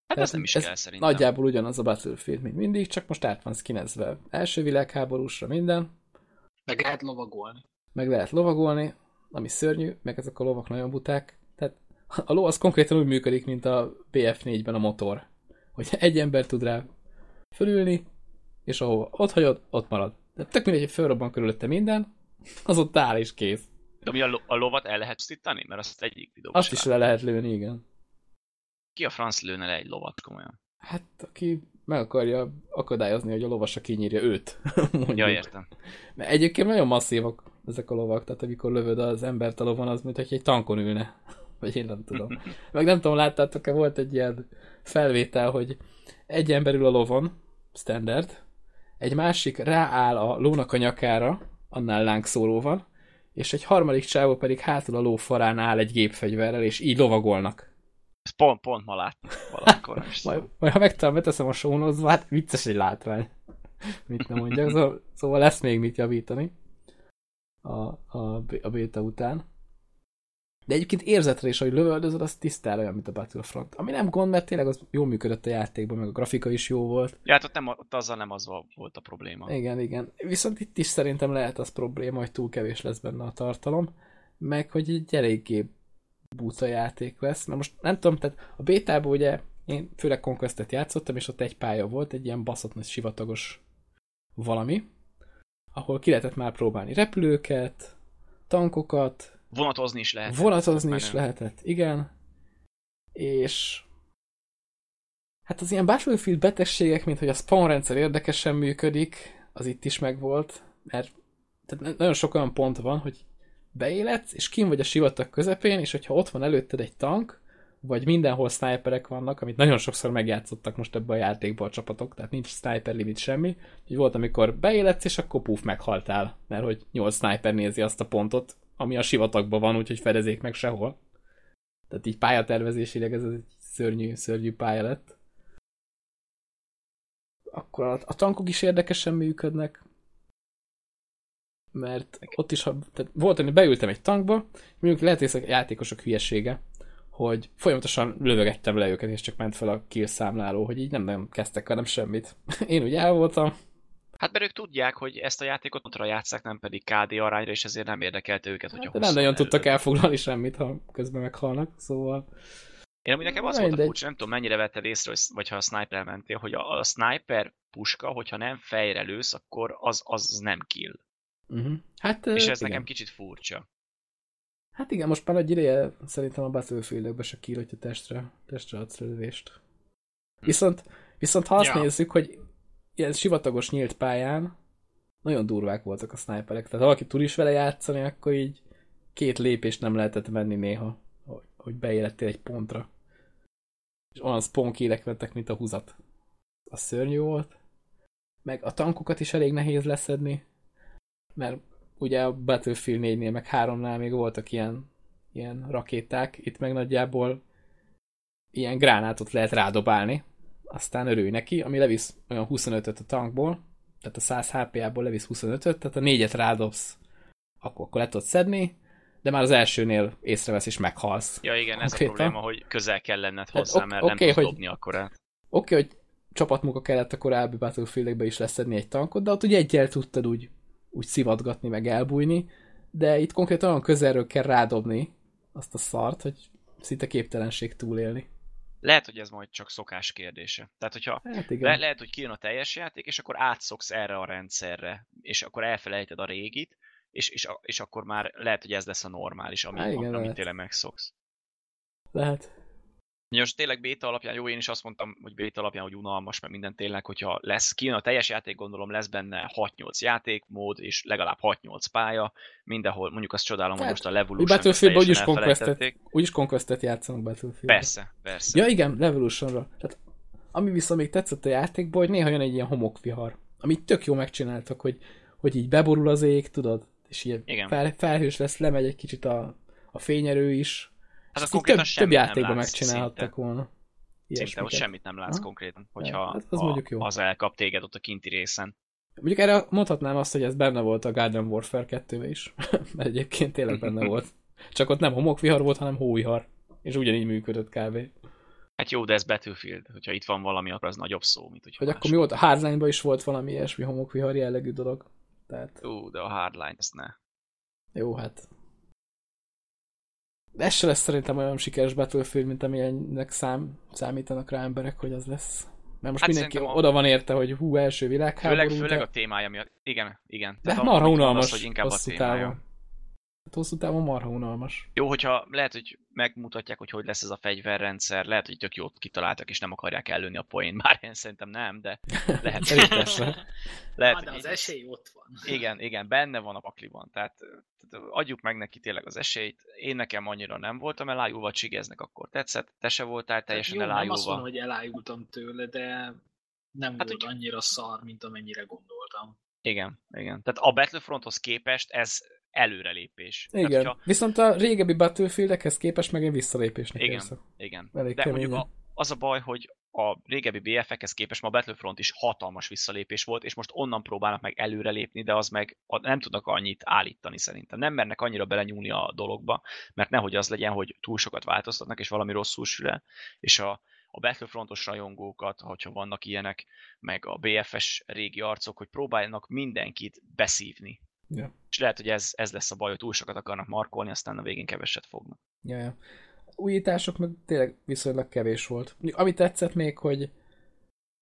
B: Hát ez nem is ez kell szerintem.
A: Nagyjából ugyanaz a Battlefield, mint mindig, csak most át van skinezve. Első világháborúsra minden.
C: Meg lehet lovagolni.
A: Meg lehet lovagolni, ami szörnyű, meg ezek a lovak nagyon buták. Tehát a ló az konkrétan úgy működik, mint a BF4-ben a motor. Hogy egy ember tud rá fölülni, és ahova ott hagyod, ott marad. De tök mindegy, hogy fölrobban körülötte minden, az ott áll és kész.
B: De mi a, lo a lovat el lehet sztítani? Mert azt egyik
A: videóban Azt is le lehet lőni, igen.
B: Ki a franc lőne le egy lovat komolyan?
A: Hát, aki meg akarja akadályozni, hogy a lovasa kinyírja őt.
B: ja, értem.
A: Mert egyébként nagyon masszívak ezek a lovak, tehát amikor lövöd az embert a lovon, az mint hogy egy tankon ülne. Vagy én nem tudom. Meg nem tudom, láttátok-e, volt egy ilyen felvétel, hogy egy ember ül a lovon, standard, egy másik rááll a lónak a nyakára, annál lángszóró van, és egy harmadik csávó pedig hátul a ló farán áll egy gépfegyverrel, és így lovagolnak.
B: Ezt pont, pont ma láttam valamikor.
A: majd, majd, ha megtalán, beteszem a sónozva, hát vicces egy látvány. mit nem mondjak. Szóval, szóval lesz még mit javítani a, a, a beta után. De egyébként érzetre is, hogy lövöldözöd, az tisztára olyan, mint a Battlefront. Ami nem gond, mert tényleg az jól működött a játékban, meg a grafika is jó volt.
B: Ja, hát ott, nem, ott azzal nem az volt a probléma.
A: Igen, igen. Viszont itt is szerintem lehet az probléma, hogy túl kevés lesz benne a tartalom, meg hogy egy eléggé buta játék lesz, mert most nem tudom, tehát a bétában ugye én főleg Conquest-et játszottam, és ott egy pálya volt, egy ilyen baszott nagy sivatagos valami, ahol ki lehetett már próbálni repülőket, tankokat,
B: Vonatozni is lehet.
A: vonatozni is lehetett, igen, és hát az ilyen Battlefield betegségek, mint hogy a spawn rendszer érdekesen működik, az itt is megvolt, mert tehát nagyon sok olyan pont van, hogy beéledsz, és kim vagy a sivatag közepén, és hogyha ott van előtted egy tank, vagy mindenhol sniperek vannak, amit nagyon sokszor megjátszottak most ebbe a játékba a csapatok, tehát nincs sniper limit semmi, úgyhogy volt, amikor beéledsz, és akkor puf, meghaltál, mert hogy 8 sniper nézi azt a pontot, ami a sivatagban van, úgyhogy fedezék meg sehol. Tehát így pályatervezésileg ez egy szörnyű, szörnyű pálya lett. Akkor a, a tankok is érdekesen működnek, mert ott is, ha, tehát volt, hogy beültem egy tankba, mondjuk lehet, hogy a játékosok hülyesége, hogy folyamatosan lövögettem le őket, és csak ment fel a kill számláló, hogy így nem nem kezdtek velem semmit. Én ugye el voltam.
B: Hát mert ők tudják, hogy ezt a játékot kontra játszák, nem pedig KD arányra, és ezért nem érdekelte őket, hogy
A: Hát, de nem nagyon tudtak elfoglalni semmit, ha közben meghalnak, szóval...
B: Én amúgy nekem az
A: Na,
B: volt a
A: mindegy.
B: furcsa, nem tudom mennyire vetted észre, vagy ha a sniper mentél, hogy a, a sniper puska, hogyha nem fejre lősz, akkor az, az nem kill.
A: Uh-huh. Hát,
B: És ez
A: igen.
B: nekem kicsit furcsa.
A: Hát igen, most már egy ideje szerintem a battlefield se kill, hogyha testre, testre adsz lövést. Viszont, viszont ha azt
C: Ja.
A: nézzük, hogy ilyen sivatagos nyílt pályán nagyon durvák voltak a sniperek. Tehát ha valaki tud is vele játszani, akkor így két lépést nem lehetett menni néha, hogy- beélettél egy pontra. És olyan spawn vettek, mint a húzat. Az szörnyű volt. Meg a tankokat is elég nehéz leszedni, mert ugye a Battlefield 4-nél meg 3-nál még voltak ilyen, ilyen rakéták, itt meg nagyjából ilyen gránátot lehet rádobálni, aztán örülj neki, ami levisz olyan 25-öt a tankból, tehát a 100 HP-ból levisz 25-öt, tehát a négyet rádobsz, akkor, akkor le tudod szedni, de már az elsőnél észrevesz és meghalsz.
B: Ja igen, ez a
A: Konkrétan.
B: probléma, hogy közel kell lenned hozzá,
A: ok-
B: mert nem
A: oké,
B: tudsz
A: hogy-
B: dobni akkorát.
A: Oké, okay, hogy csapatmunka kellett a korábbi battlefield is leszedni egy tankot, de ott ugye egyel tudtad úgy, úgy szivatgatni, meg elbújni, de itt konkrétan olyan közelről kell rádobni azt a szart, hogy szinte képtelenség túlélni.
B: Lehet, hogy ez majd csak szokás kérdése. Tehát, hogyha
A: Hát igen.
B: le, lehet, hogy kijön a teljes játék, és akkor átszoksz erre a rendszerre, és akkor elfelejted a régit, és, és, és akkor már lehet, hogy ez lesz a normális, ami,
A: Há, igen,
B: amit
A: lehet.
B: tényleg megszoksz.
A: Lehet.
B: Most tényleg béta alapján, jó, én is azt mondtam, hogy béta alapján, hogy unalmas, mert minden tényleg, hogyha lesz, kijön a teljes játék, gondolom lesz benne 6-8 játékmód, és legalább 6-8 pálya, mindenhol, mondjuk azt csodálom, hogy
A: Hát,
B: most a Levolution
A: Battlefieldben úgyis Conquestet, úgyis Conquestet játszanak Battlefieldben.
B: Persze, persze.
A: Ja igen, Revolutionra. Tehát, ami viszont még tetszett a játékból, hogy néha jön egy ilyen homokvihar, amit tök jó megcsináltak, hogy, hogy így beborul az ég, tudod, és ilyen
B: Igen.
A: fel, felhős lesz, lemegy egy kicsit a, a fényerő is.
B: Hát
A: több,
B: konkrétan
A: több
B: nem
A: játékban megcsinálhattak
B: szinte.
A: volna.
B: Szinte ott semmit nem látsz
A: Ha?
B: konkrétan, hogyha
A: hát az
B: a,
A: mondjuk jó.
B: az elkap téged ott a kinti részen.
A: Mondjuk erre mondhatnám azt, hogy ez benne volt a Garden Warfare 2 is, mert egyébként tényleg benne volt. Csak ott nem homokvihar volt, hanem hóvihar. És ugyanígy működött kb.
B: Hát jó, de ez Battlefield. Hogyha itt van valami, akkor az nagyobb szó, mint hogyha más.
A: akkor mi volt? A hardline is volt valami ilyesmi homokvihar jellegű dolog. Tehát
B: Ú, de a hardline, ezt ne.
A: jó, hát. Ez se lesz szerintem olyan sikeres Battlefield, mint amilyennek szám, számítanak rá emberek, hogy az lesz. Mert most
B: Hát
A: mindenki
B: a-
A: oda van érte, hogy hú, első világháború.
B: Főleg, főleg a témája miatt. Igen, igen.
A: de
B: Tehát
A: hát marha unalmas
B: hogy inkább a témája.
A: távon. Hosszú távon marha unalmas.
B: Jó, hogyha lehet, hogy megmutatják, hogy hogy lesz ez a fegyverrendszer, lehet, hogy tök jót kitaláltak, és nem akarják előni a poén. Már én szerintem nem, de lehet, lehet
C: Hát, de az
B: így-
C: esély ott van.
B: Igen, igen, benne van a pakliban, tehát, tehát adjuk meg neki tényleg az esélyt. Én nekem annyira nem voltam elájulva, csigeznek akkor tetszett, te se voltál teljesen
C: Jó, nem azt
B: elájulva.
C: mondom, hogy elájultam tőle, de nem
B: Hát,
C: volt
B: hogy-
C: annyira szar, mint amennyire gondoltam.
B: Igen, igen. Tehát a Battlefronthoz képest ez előrelépés.
A: Igen.
B: Tehát, hogyha,
A: Viszont a régebbi Battlefieldekhez képest meg egy visszalépésnek
B: Igen.
A: érzem.
B: igen.
A: Elég
B: De mondjuk
A: keményen.
B: a, az a baj, hogy a régebbi BF-ekhez képest ma a Battlefront is hatalmas visszalépés volt, és most onnan próbálnak meg előrelépni, de az meg nem tudnak annyit állítani szerintem. Nem mernek annyira belenyúlni a dologba, mert nehogy az legyen, hogy túl sokat változtatnak, és valami rosszul sül el, és a, a Battlefrontos rajongókat, hogyha vannak ilyenek, meg a BFS régi arcok, hogy próbálnak mindenkit beszívni.
A: Ja.
B: És lehet, hogy ez, ez lesz a baj, hogy túl sokat akarnak markolni, aztán a végén keveset fognak.
A: Ja, ja. Újítások meg tényleg viszonylag kevés volt. Ami tetszett még, hogy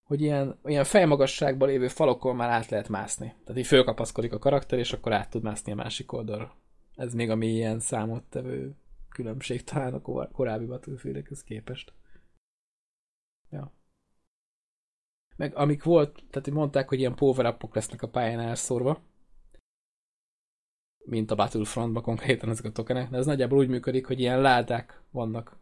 A: hogy ilyen, ilyen fejmagasságban lévő falokon már át lehet mászni. Tehát így fölkapaszkodik a karakter, és akkor át tud mászni a másik oldalra. Ez még ami ilyen számottevő különbség talán a kor- korábbi battlefield képest. Ja. Meg amik volt, tehát mondták, hogy ilyen power lesznek a pályán elszórva, mint a Battlefrontban konkrétan ezek a tokenek, de ez nagyjából úgy működik, hogy ilyen ládák vannak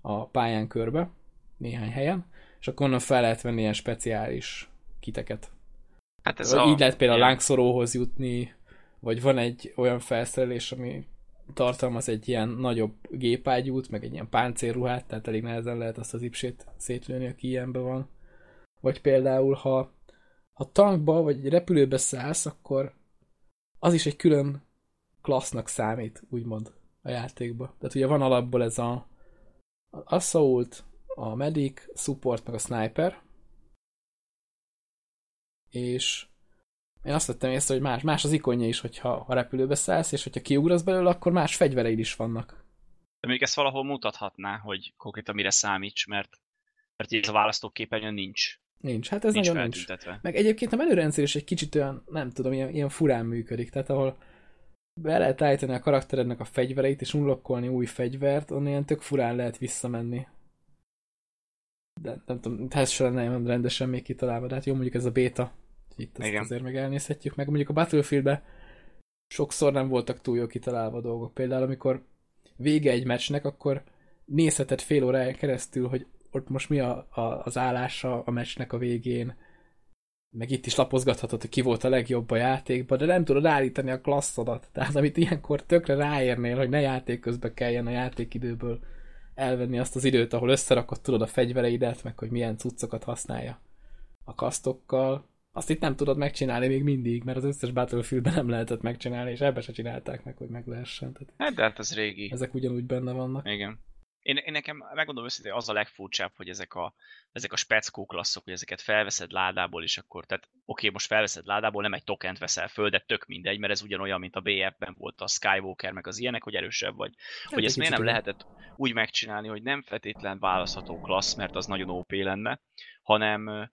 A: a pályán körbe, néhány helyen, és akkor onnan fel lehet venni ilyen speciális kiteket.
B: Hát ez
A: Így
B: a...
A: lehet például a lángszoróhoz jutni, vagy van egy olyan felszerelés, ami tartalmaz egy ilyen nagyobb gépágyút, meg egy ilyen páncélruhát, tehát elég nehezen lehet azt az ipsét szétlőni, aki ilyenben van. Vagy például, ha, ha tankba vagy repülőbe szállsz, akkor az is egy külön klassznak számít, úgymond, a játékba. Tehát ugye van alapból ez a, a Assault, a Medic, Support, meg a Sniper, és én azt vettem észre, hogy más, más az ikonja is, hogyha ha repülőbe szállsz, és hogyha kiugrasz belőle, akkor más fegyvereid is vannak.
B: De mondjuk ezt valahol mutathatná, hogy konkrétan mire számíts, mert, mert ez a választóképernyőn nincs,
A: Nincs, hát ez
B: nincs
A: nagyon nincs. Meg egyébként a menürendszer is egy kicsit olyan, nem tudom, ilyen, ilyen furán működik, tehát ahol be lehet állítani a karakterednek a fegyvereit, és unlockolni új fegyvert, onnan ilyen tök furán lehet visszamenni. De nem tudom, ez sem olyan rendesen még kitalálva, de hát jó, mondjuk ez a béta, itt ezt
B: Igen.
A: azért meg elnézhetjük, meg mondjuk a Battlefieldben sokszor nem voltak túl jó kitalálva dolgok. Például, amikor vége egy meccsnek, akkor nézheted fél óráján keresztül, hogy ott most mi a, a, az állása a meccsnek a végén, meg itt is lapozgathatod, hogy ki volt a legjobb a játékban, de nem tudod állítani a klasszodat. Tehát amit ilyenkor tökre ráérnél, hogy ne játék közben kelljen a játékidőből elvenni azt az időt, ahol összerakod tudod a fegyvereidet, meg hogy milyen cuccokat használja a kasztokkal. Azt itt nem tudod megcsinálni még mindig, mert az összes Battlefieldben nem lehetett megcsinálni, és ebbe se csinálták meg, hogy meg lehessen. Tehát
B: Hát, de hát ez régi.
A: ezek ugyanúgy benne vannak.
B: Igen. Én, én nekem, megmondom őszintén, az a legfurcsább, hogy ezek a, ezek a speckó klasszok, hogy ezeket felveszed ládából, és akkor, tehát oké, most felveszed ládából, nem egy tokent veszel föl, de tök mindegy, mert ez ugyanolyan, mint a BF-ben volt a Skywalker, meg az ilyenek, hogy erősebb vagy.
A: Hát
B: hogy ezt miért nem lehetett úgy megcsinálni, hogy nem feltétlen választható klassz, mert az nagyon OP lenne, hanem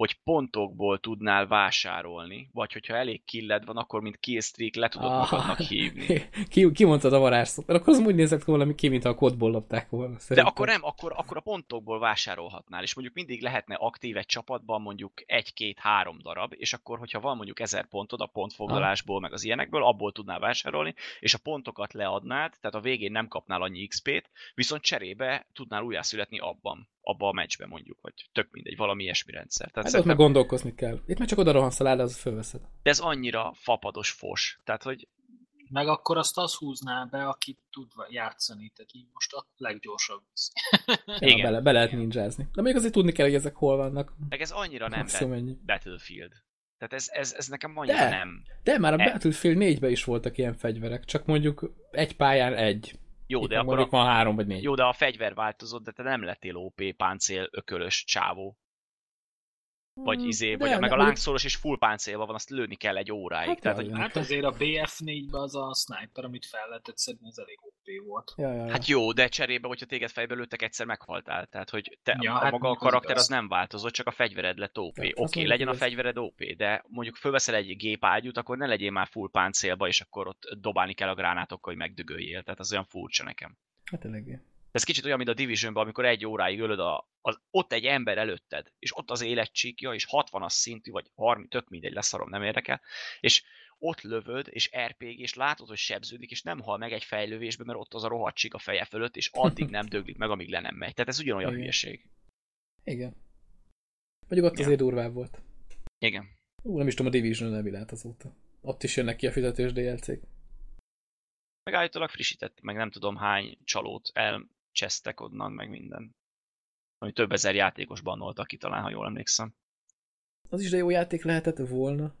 B: hogy pontokból tudnál vásárolni, vagy hogyha elég killed van, akkor mint killstreak le tudod
A: Ah.
B: magadnak hívni.
A: ki, ki mondtad a varázsszót? Akkor az úgy nézett volna ki, mint a kodból lopták volna.
B: De
A: Szerintem.
B: akkor nem, akkor, akkor a pontokból vásárolhatnál, és mondjuk mindig lehetne aktív egy csapatban mondjuk egy-két-három darab, és akkor, hogyha van mondjuk ezer pontod a pontfoglalásból, meg az ilyenekből, abból tudnál vásárolni, és a pontokat leadnád, tehát a végén nem kapnál annyi XP-t, viszont cserébe tudnál újjászületni abban, abba a meccsben mondjuk, vagy tök mindegy, valami ilyesmi rendszer. Tehát
A: Hát ott
B: szerintem,
A: meg gondolkozni kell. Itt már csak oda rohansz a ládához, fölveszed.
B: de ez annyira fapados fos. Tehát, hogy
C: Meg akkor azt az húzná be, aki tud játszani, tehát így most a leggyorsabb viszi.
A: Ja,
B: Igen.
A: bele, be lehet ninjázni. De még azért tudni kell, hogy ezek hol vannak.
B: meg ez annyira nem
A: ennyi.
B: Battlefield. Tehát ez, ez, ez nekem annyira
A: De.
B: nem.
A: De már a
B: E-
A: Battlefield 4-ben is voltak ilyen fegyverek, csak mondjuk egy pályán egy.
B: Jó,
A: Itt
B: de akkor a,
A: van három vagy négy.
B: Jó, de a fegyver változott, de te nem lettél OP, páncél, ökölös, csávó. Vagy izé, vagy meg a lángszoros és full páncélban van, azt lőni kell egy óráig.
A: Hát
B: Tehát, hogy.
C: Hát azért a BF4-ben az a sniper, amit fel lehetett szedni, az elég OP volt.
A: Ja, ja, ja.
B: hát jó, de cserébe, hogyha téged fejbe lőttek, egyszer meghaltál. Tehát, hogy te,
C: Ja,
B: a
C: hát
B: maga a
C: az
B: karakter az
C: igaz.
B: nem változott, csak a fegyvered lett OP. Oké,
A: az
B: okay, legyen a fegyvered OP, de mondjuk fölveszel egy gépágyút, akkor ne legyél már full páncélba, és akkor ott dobálni kell a gránátokkal, hogy megdögöljél. Tehát az olyan furcsa nekem.
A: Hát eléggé.
B: Ez kicsit olyan, mint a Divisionben, amikor egy óráig ölöd a, az, ott egy ember előtted, és ott az életcsíkja, és 60-as szintű, vagy 30, tök mindegy, leszarom, nem érdekel, és ott lövöd, és RPG, és látod, hogy sebződik, és nem hal meg egy fejlővésbe, mert ott az a rohadt csík a feje fölött, és addig nem döglik meg, amíg le nem megy. Tehát ez ugyanolyan
A: Igen.
B: hülyeség.
A: Igen. Mondjuk ott
B: Ja.
A: azért durvább volt.
B: Igen.
A: Ú, nem is tudom, a Division nem lehet azóta. Ott is jönnek ki a fizetős DLC-k.
B: Meg állítólag frissített, meg nem tudom hány csalót elcsesztek onnan, meg minden. Ami több ezer játékos bannoltak ki talán, ha jól emlékszem.
A: Az is de jó játék lehetett volna.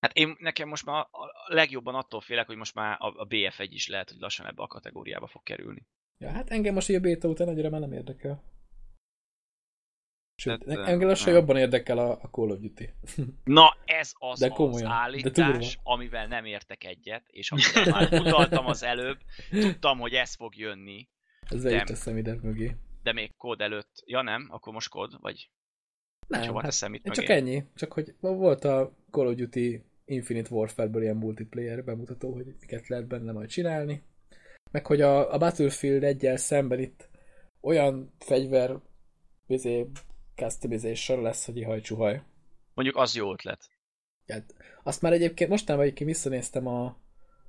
B: Hát én nekem most már a legjobban attól félek, hogy most már a a BF1 is lehet, hogy lassan ebbe a kategóriába fog kerülni.
A: Ja, hát engem most így a beta után annyira már nem érdekel. Sőt,
B: Tehát,
A: hát, engem lassan
B: nem.
A: jobban érdekel a, a Call of Duty.
B: Na, ez az
A: De
B: az
A: komolyan, de
B: állítás,
A: durva.
B: amivel nem értek egyet, és amivel már utaltam az előbb, tudtam, hogy ez fog jönni, Nem.
A: is teszem ide mögé.
B: de még kód előtt. Ja nem, akkor most kód, vagy
A: Nem,
B: hova
A: hát
B: teszem itt
A: csak ennyi. Csak hogy volt a Call of Duty Infinite Warfare-ből ilyen multiplayer bemutató, hogy miket lehet benne majd csinálni. Meg hogy a, a Battlefield egyel szemben itt olyan fegyver bizé, customization lesz, hogy ihaj csuhaj.
B: Mondjuk az jó ötlet.
A: Hát, azt már egyébként mostanában egyébként visszanéztem a,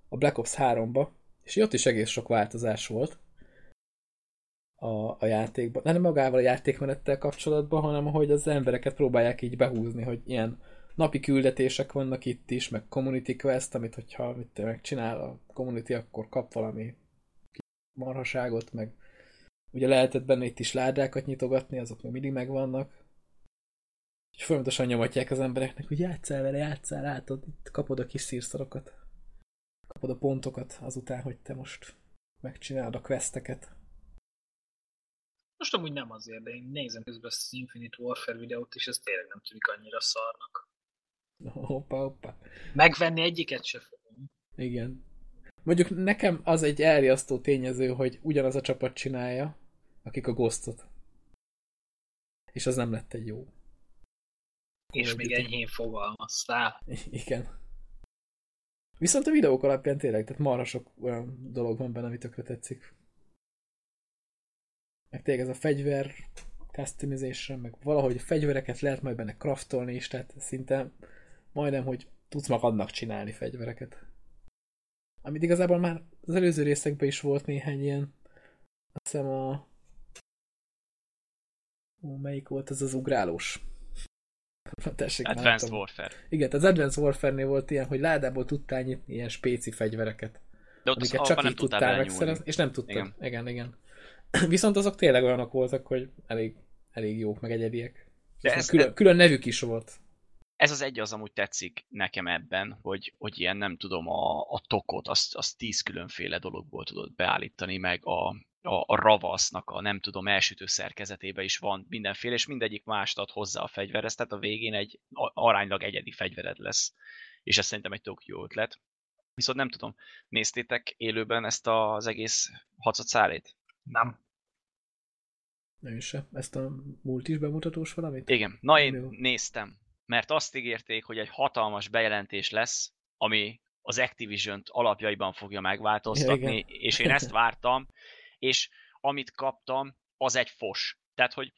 A: a Black Ops 3-ba, és ott is egész sok változás volt a, a játékban. Nem magával a játékmenettel kapcsolatban, hanem hogy az embereket próbálják így behúzni, hogy ilyen napi küldetések vannak itt is, meg community quest, amit hogyha mit megcsinál a community, akkor kap valami marhaságot, meg ugye lehetett benne itt is ládákat nyitogatni, azok még mindig megvannak. És folyamatosan nyomatják az embereknek, hogy játsszál vele, játsszál, látod, itt kapod a kis szírszarokat. Kapod a pontokat azután, hogy te most megcsinálod a questeket.
C: Most amúgy nem azért, de én nézem közben ezt az Infinite Warfare videót, és ez tényleg nem tűnik annyira szarnak.
A: Hoppa, hoppa.
C: Megvenni egyiket se fogom.
A: Igen. Mondjuk nekem az egy elriasztó tényező, hogy ugyanaz a csapat csinálja, akik a Ghostot. És az nem lett egy jó.
C: És még
A: Duty.
C: enyhén fogalmaztál.
A: Igen. Viszont a videók alapján tényleg, tehát marha sok olyan dolog van benne, ami tökre tetszik. Meg tényleg ez a fegyver customization, meg valahogy a fegyvereket lehet majd benne craftolni is, tehát szinte majdnem, hogy tudsz magadnak csinálni fegyvereket. Amit igazából már az előző részekben is volt néhány ilyen, azt hiszem a Ó, melyik volt ez az ugrálós? Tessék,
B: Advanced
A: tudom.
B: Warfare.
A: Igen, az Advanced Warfare-nél volt ilyen, hogy ládából tudtál nyitni ilyen spéci fegyvereket,
B: De ott az
A: amiket
B: abban
A: csak
B: nem
A: így
B: tudtál
A: megszerezni, és nem tudtad. Igen.
B: Igen.
A: igen. Viszont azok tényleg olyanok voltak, hogy elég, elég jók, meg egyediek.
B: De ez,
A: külön, külön nevük is volt.
B: Ez az egy az amúgy tetszik nekem ebben, hogy, hogy ilyen nem tudom, a, a tokot, azt, azt tíz különféle dologból tudod beállítani, meg a, a, a ravasznak a nem tudom, elsütő szerkezetébe is van mindenféle, és mindegyik mást ad hozzá a fegyverhez, tehát a végén egy aránylag egyedi fegyvered lesz. És ez szerintem egy tök jó ötlet. Viszont nem tudom, néztétek élőben ezt az egész hacacárét?
C: Nem.
A: Nem is se. Ezt a multis bemutatós valamit?
B: Igen, na én
A: Jó.
B: néztem, mert azt ígérték, hogy egy hatalmas bejelentés lesz, ami az Activision-t alapjaiban fogja megváltoztatni,
A: Ja,
B: és én ezt vártam, és amit kaptam, az egy fos. Tehát, hogy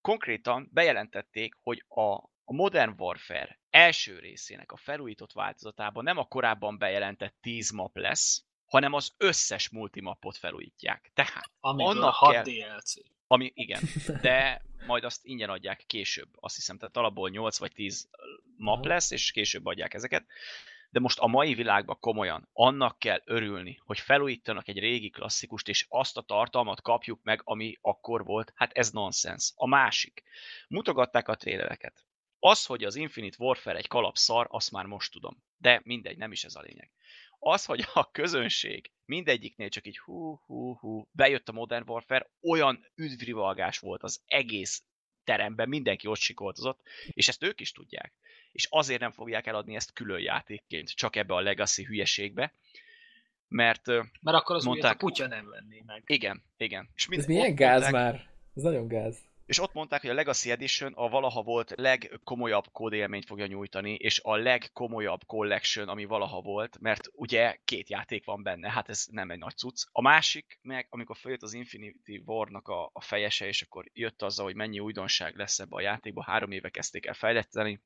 B: konkrétan bejelentették, hogy a, a Modern Warfare első részének a felújított változatában nem a korábban bejelentett 10 map lesz, hanem az összes multimapot felújítják. Tehát,
C: Amiből
B: Annak
C: 6
B: kell-
C: DLC.
B: ami igen, de majd azt ingyen adják később, azt hiszem, tehát alapból 8 vagy 10 map lesz, és később adják ezeket. De most a mai világban komolyan annak kell örülni, hogy felújítanak egy régi klasszikust, és azt a tartalmat kapjuk meg, ami akkor volt. Hát ez nonsens. A másik. Mutogatták a trélereket. Az, hogy az Infinite Warfare egy kalapszar, azt már most tudom. De mindegy, nem is ez a lényeg. Az, hogy a közönség mindegyiknél csak így hú, hú, hú, bejött a Modern Warfare, olyan üdvrivalgás volt az egész teremben, mindenki ott sikoltozott, és ezt ők is tudják. És azért nem fogják eladni ezt külön játékként, csak ebbe a Legacy hülyeségbe, mert
C: Mert akkor az
B: Mondták.
C: A kutya nem venné meg.
B: igen, igen. És
A: Ez
B: mind-
A: milyen
B: ott
A: gáz
B: mondták-
A: már? Ez nagyon gáz.
B: És ott mondták, hogy a Legacy Edition a valaha volt legkomolyabb kódélményt fogja nyújtani, és a legkomolyabb collection, ami valaha volt, mert ugye két játék van benne, hát ez nem egy nagy cucc. A másik, meg amikor följött az Infinity War-nak a, a fejese, és akkor jött azzal, hogy mennyi újdonság lesz ebbe a játékba, három éve kezdték el fejleszteni,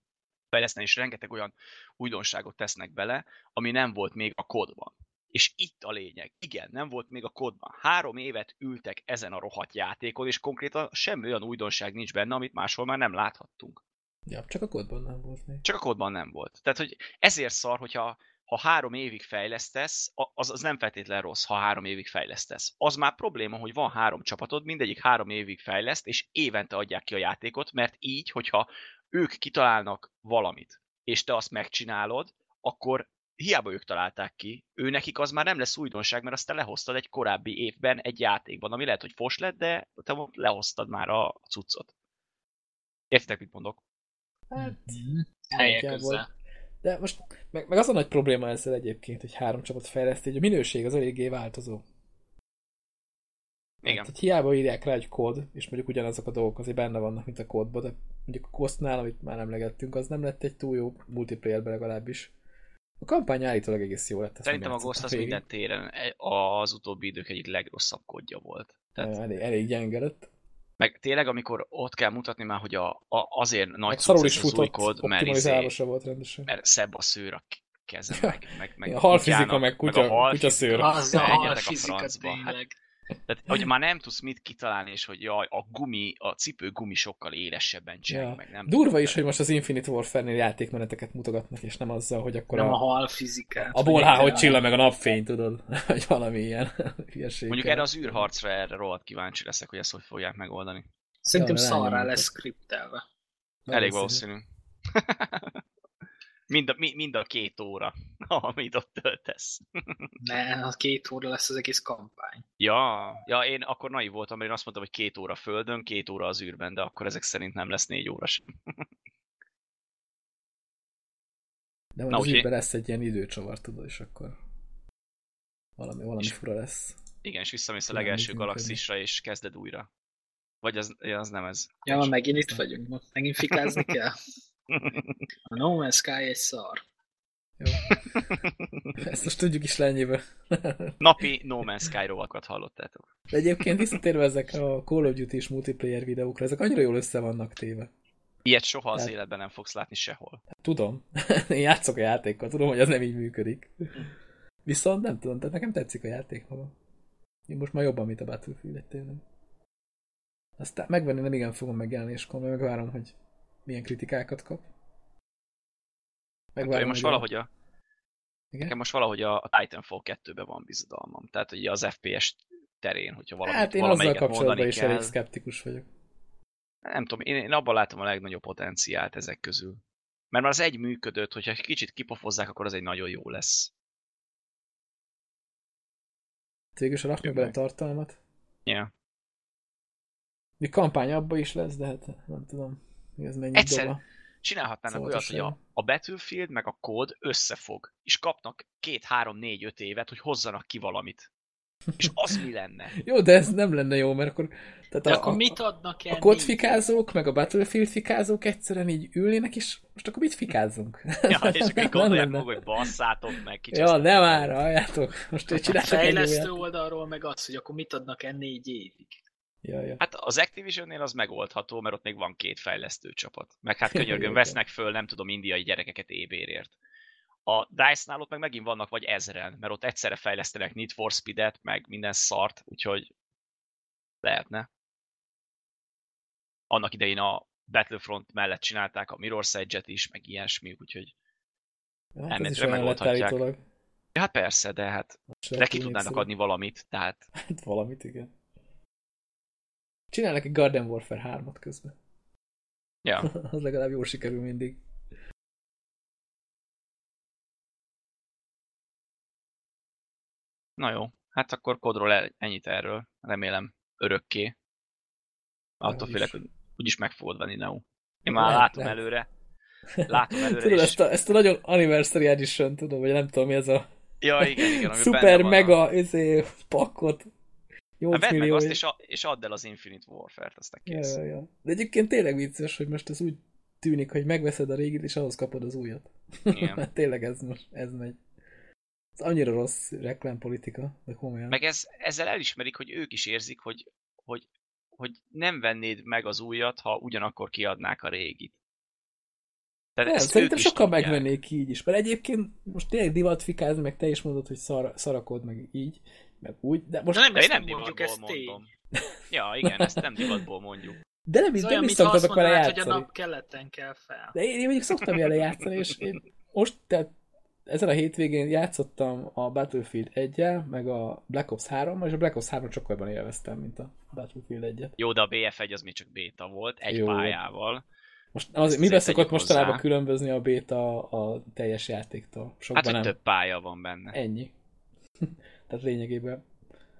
B: fejleszteni, és rengeteg olyan újdonságot tesznek bele, ami nem volt még a kódban. És itt a lényeg. Igen, nem volt még a kódban. Három évet ültek ezen a rohadt játékon, és konkrétan semmi olyan újdonság nincs benne, amit máshol már nem láthattunk.
A: Ja, csak a kódban nem volt még.
B: Csak a kódban nem volt. Tehát, hogy ezért szar, hogyha ha három évig fejlesztesz, az, az nem feltétlen rossz, ha három évig fejlesztesz. Az már probléma, hogy van három csapatod, mindegyik három évig fejleszt, és évente adják ki a játékot, mert így, hogyha ők kitalálnak valamit, és te azt megcsinálod, akkor hiába ők találták ki, ő nekik az már nem lesz újdonság, mert azt te lehoztad egy korábbi évben egy játékban, ami lehet, hogy fos lett, de te lehoztad már a cuccot. Értitek, mit mondok?
A: Hát,
C: Mhm. Helye
A: nagyjából.
C: közel.
A: De most, meg, meg az a nagy probléma ezzel egyébként, hogy három csapat fejleszti, hogy a minőség az eléggé változó.
B: Igen.
A: Hát, hogy hiába írják rá egy kód, és mondjuk ugyanazok a dolgok azért benne vannak, mint a kódban, de mondjuk a Kostnál, amit már emlegettünk, az nem lett egy túl jó multiplayerben legalábbis. A kampány állítólag egész jó lett.
B: Szerintem a Ghost az
A: végig.
B: minden téren e- az utóbbi idők egyik legrosszabb kódja volt. Tehát,
A: Elég, elég gyenge lett.
B: meg tényleg, amikor ott kell mutatni már, hogy a, a, azért nagy
A: Meg szarul is futott,
B: kód, mert, izé,
A: volt rendesen.
B: mert szebb a szőr a keze, meg, meg, meg
A: A halfizika, meg kutya-
B: a halfizika.
A: kutyaszőr.
C: Az a
B: Menjetek
C: hal
B: a
C: fizika
B: francba. Hát,
C: tényleg.
B: Tehát, hogy már nem tudsz mit kitalálni, és hogy jaj, a gumi, a cipő gumi sokkal élesebben cseng,
A: Ja.
B: meg nem
A: Durva
B: tudom,
A: is, hogy most az Infinite Warfare-nél játékmeneteket mutogatnak, és nem azzal, hogy akkor
C: Nem a
A: a,
C: hal fizikát.
A: a bolhá, hogy csillan meg a napfény, tudod? Vagy valami ilyen hülyeség.
B: Mondjuk erre az űrharcra erre rohadt kíváncsi leszek, hogy ezt hogy fogják megoldani.
C: Szerintem
A: Ja,
C: szarrá lesz skriptelve.
B: Elég valószínű. mind, a, mi- mind a két óra, amit ott töltesz.
C: Ne, a két óra lesz az egész kampány.
B: Ja, ja, én akkor naiv voltam, mert én azt mondtam, hogy két óra földön, két óra az űrben, de akkor ezek szerint nem lesz négy óra sem.
A: De
B: Na,
A: az űrben lesz egy ilyen időcsavar, tudod, és akkor valami, valami
B: És-
A: fura lesz.
B: Igen, és visszamész a legelső galaxisra, és kezded újra. Vagy az, ja, az nem ez.
C: Ja, megint itt vagyunk. Most megint fikázni kell. A No Man's Sky egy szar.
A: Jó. Ezt most tudjuk is lennyibe.
B: Napi No Man's Sky rovakat hallottátok.
A: De egyébként visszatérve ezekre a Call of Duty és multiplayer videókra, ezek annyira jól össze vannak téve.
B: Ilyet soha az
A: Hát-
B: életben nem fogsz látni sehol.
A: Tudom. Én játszok a játékkal, tudom, hogy az nem így működik. Viszont nem tudom, tehát nekem tetszik a játék maga. Én most már jobban, mint a Battlefield egy tényleg. Aztán megvenni nem igen fogom megjelenéskor, mert megvárom, hogy milyen kritikákat kap.
B: Megvárom, én most
A: hogy a-
B: valahogy a,
A: Igen?
B: nekem most valahogy a a Titanfall 2-ben van bizodalmam. Tehát ugye az FPS terén, hogyha valamit,
A: Hát én azzal
B: valamelyiket
A: kapcsolatban
B: mondani
A: is
B: kell,
A: elég szkeptikus vagyok.
B: nem tudom, én, én abban látom a legnagyobb potenciált ezek közül. Mert már az egy működött, hogyha egy kicsit kipofozzák, akkor az egy nagyon jó lesz.
A: Végül is raknak bele tartalmat.
B: Yeah.
A: Mi kampány abba is lesz, de hát nem tudom, ez mennyit
B: Egyszer-
A: dob a-
B: Csinálhatnának
A: Szóval
B: olyat, hogy a, a Battlefield meg a kód összefog, és kapnak két, három, négy, öt évet, hogy hozzanak ki valamit. És az mi lenne?
A: Jó, de ez nem lenne jó, mert akkor... Tehát
C: De
A: a,
C: akkor
A: a,
C: mit adnak el?
A: a kod
C: négy?
A: fikázók, meg a Battlefield fikázók egyszerűen így ülnének, és most akkor mit fikázzunk?
B: Ja, és akkor gondolják meg, hogy basszátok meg kicsit.
A: Ja, nem már, halljátok. Most egy
C: A
A: csináltak jó
C: fejlesztő oldalról meg az, hogy akkor mit adnak el négy évig.
A: Ja, ja.
B: Hát az Activisionnél az megoldható, mert ott még van két fejlesztő csapat. Meg hát könyörgöm,
A: Igen.
B: vesznek föl, nem tudom, indiai gyerekeket ébérért. A DICE-nál ott meg megint vannak vagy ezeren, mert ott egyszerre fejlesztenek Need for Speed-et, meg minden szart, úgyhogy lehetne. Annak idején a Battlefront mellett csinálták a Mirror's Edge-et is, meg ilyesmi, úgyhogy
A: hát lett
B: megoldhatják. ja, hát persze, de hát de ki tudnának adni valamit, tehát
A: Hát valamit, igen. Csinálnak egy Garden Warfare 3-at közben.
B: ja.
A: Az legalább jól sikerül mindig.
B: Na jó, hát akkor kodról el- ennyit erről, remélem örökké. Attól félek, hogy úgyis meg fogod venni Neo. Én már
A: Lehet,
B: látom
A: lehet.
B: előre. Látom előre,
A: Tudod,
B: és...
A: ezt a, ezt a nagyon anniversary edition, tudom, vagy nem tudom mi ez a
B: Ja, igen, igen, ami
A: Super
B: benne
A: mega
B: A...
A: izé, pakkot. 8
B: Hát vedd meg
A: millió.
B: azt,
A: és-
B: a, és add el az Infinite Warfare-t, azt a
A: ja,
B: kész.
A: ja, ja. De egyébként tényleg vicces, hogy most ez úgy tűnik, hogy megveszed a régit, és ahhoz kapod az újat.
B: Igen.
A: Hát tényleg ez most, ez megy. Ez annyira rossz reklámpolitika, de komolyan.
B: Meg ez, ezzel elismerik, hogy ők is érzik, hogy, hogy, hogy nem vennéd meg az újat, ha ugyanakkor kiadnák a régit. Tehát
A: Nem, szerintem sokan
B: tudják.
A: megvennék így is. Mert egyébként most tényleg divatfikázni, meg te is mondod, hogy szar, szarakod, meg így, meg úgy, de most...
C: Na nem,
B: De
C: ezt
B: nem
C: nem mondjuk,
B: divatból
C: ez tény.
B: mondom. Ja, igen, ezt nem divatból mondjuk.
A: De nem,
C: Ez
A: de
C: olyan,
A: nem is szoktatok vele
C: mondanád, hogy a nap keleten kell fel.
A: De én, én mondjuk szoktam vele játszani, és én most, tehát ezen a hétvégén játszottam a Battlefield 1 meg a Black Ops 3 és a Black Ops 3 sokkal jobban élveztem, mint a Battlefield 1-et.
B: Jó, de a BF1 az még csak béta volt, egy
A: Jó.
B: pályával.
A: Most az,
B: Ezt
A: miben szokott mostanában
B: hozzá.
A: különbözni a beta a teljes játéktól? Sokban
B: Hát, hogy
A: nem.
B: több pálya van benne.
A: Ennyi. Tehát lényegében.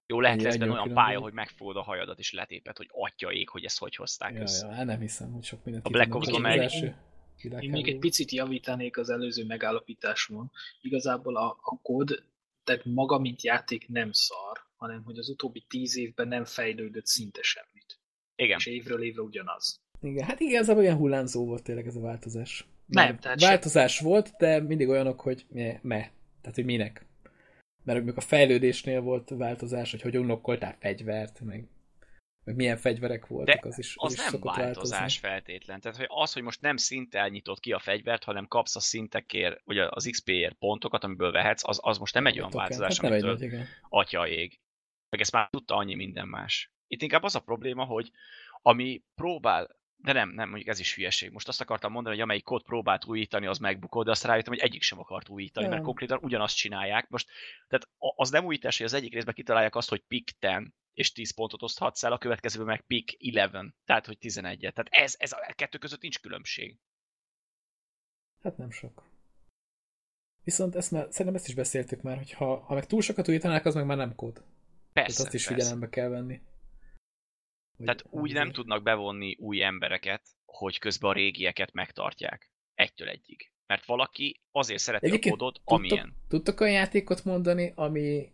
B: Jó, lehet lesz olyan
A: különböző.
B: pálya, hogy megfogod a hajadat és letéped, hogy atya ég, hogy ezt hogy hozták
A: Ja,
B: össze.
A: ja, hát nem hiszem, hogy sok mindent
B: A Black
A: az
B: meg-
A: első
C: Én még egy picit javítanék az előző megállapításmon. Igazából a, a kód, tehát maga, mint játék nem szar, hanem hogy az utóbbi tíz évben nem fejlődött szinte semmit.
B: Igen.
C: És évről évre ugyanaz.
A: Igen, hát igazából ilyen hullámzó volt tényleg ez a változás.
C: Nem,
A: Már
C: tehát
A: Változás volt, de mindig olyanok, hogy me, me. Tehát, hogy minek. Mert mondjuk a fejlődésnél volt változás, hogy hogy unlokkoltál fegyvert, meg, meg milyen fegyverek voltak,
B: De
A: az is,
B: Az
A: is
B: nem változás
A: változni.
B: feltétlen. Tehát hogy az, hogy most nem szinttel nyitod ki a fegyvert, hanem kapsz a szintekért, vagy az XP-ért pontokat, amiből vehetsz, az, az most nem egy olyan
A: Token.
B: változás,
A: hát nem egy
B: amitől
A: igen.
B: atya ég. Meg ezt már tudta annyi minden más. Itt inkább az a probléma, hogy ami próbál, de nem, nem, mondjuk ez is hülyeség. Most azt akartam mondani, hogy amelyik kód próbált újítani, az megbukott, de azt rájöttem, hogy egyik sem akart újítani, mert
A: Nem.
B: konkrétan ugyanazt csinálják. Most, tehát az nem újítás, hogy az egyik részben kitalálják azt, hogy pick 10, és 10 pontot oszthatsz el, a következőben meg pick 11, tehát hogy 11 Tehát ez, ez a kettő között nincs különbség.
A: Hát nem sok. Viszont ezt már, szerintem ezt is beszéltük már, hogy ha, ha meg túl sokat újítanák, az meg már nem kód.
B: Persze,
A: Tehát azt is
B: persze.
A: figyelembe kell venni.
B: Tehát úgy nem tudnak bevonni új embereket, hogy közben a régieket megtartják. Egytől egyig. Mert valaki azért szereti
A: Egyébként
B: a kódot, amilyen.
A: Tudtok olyan játékot mondani, ami,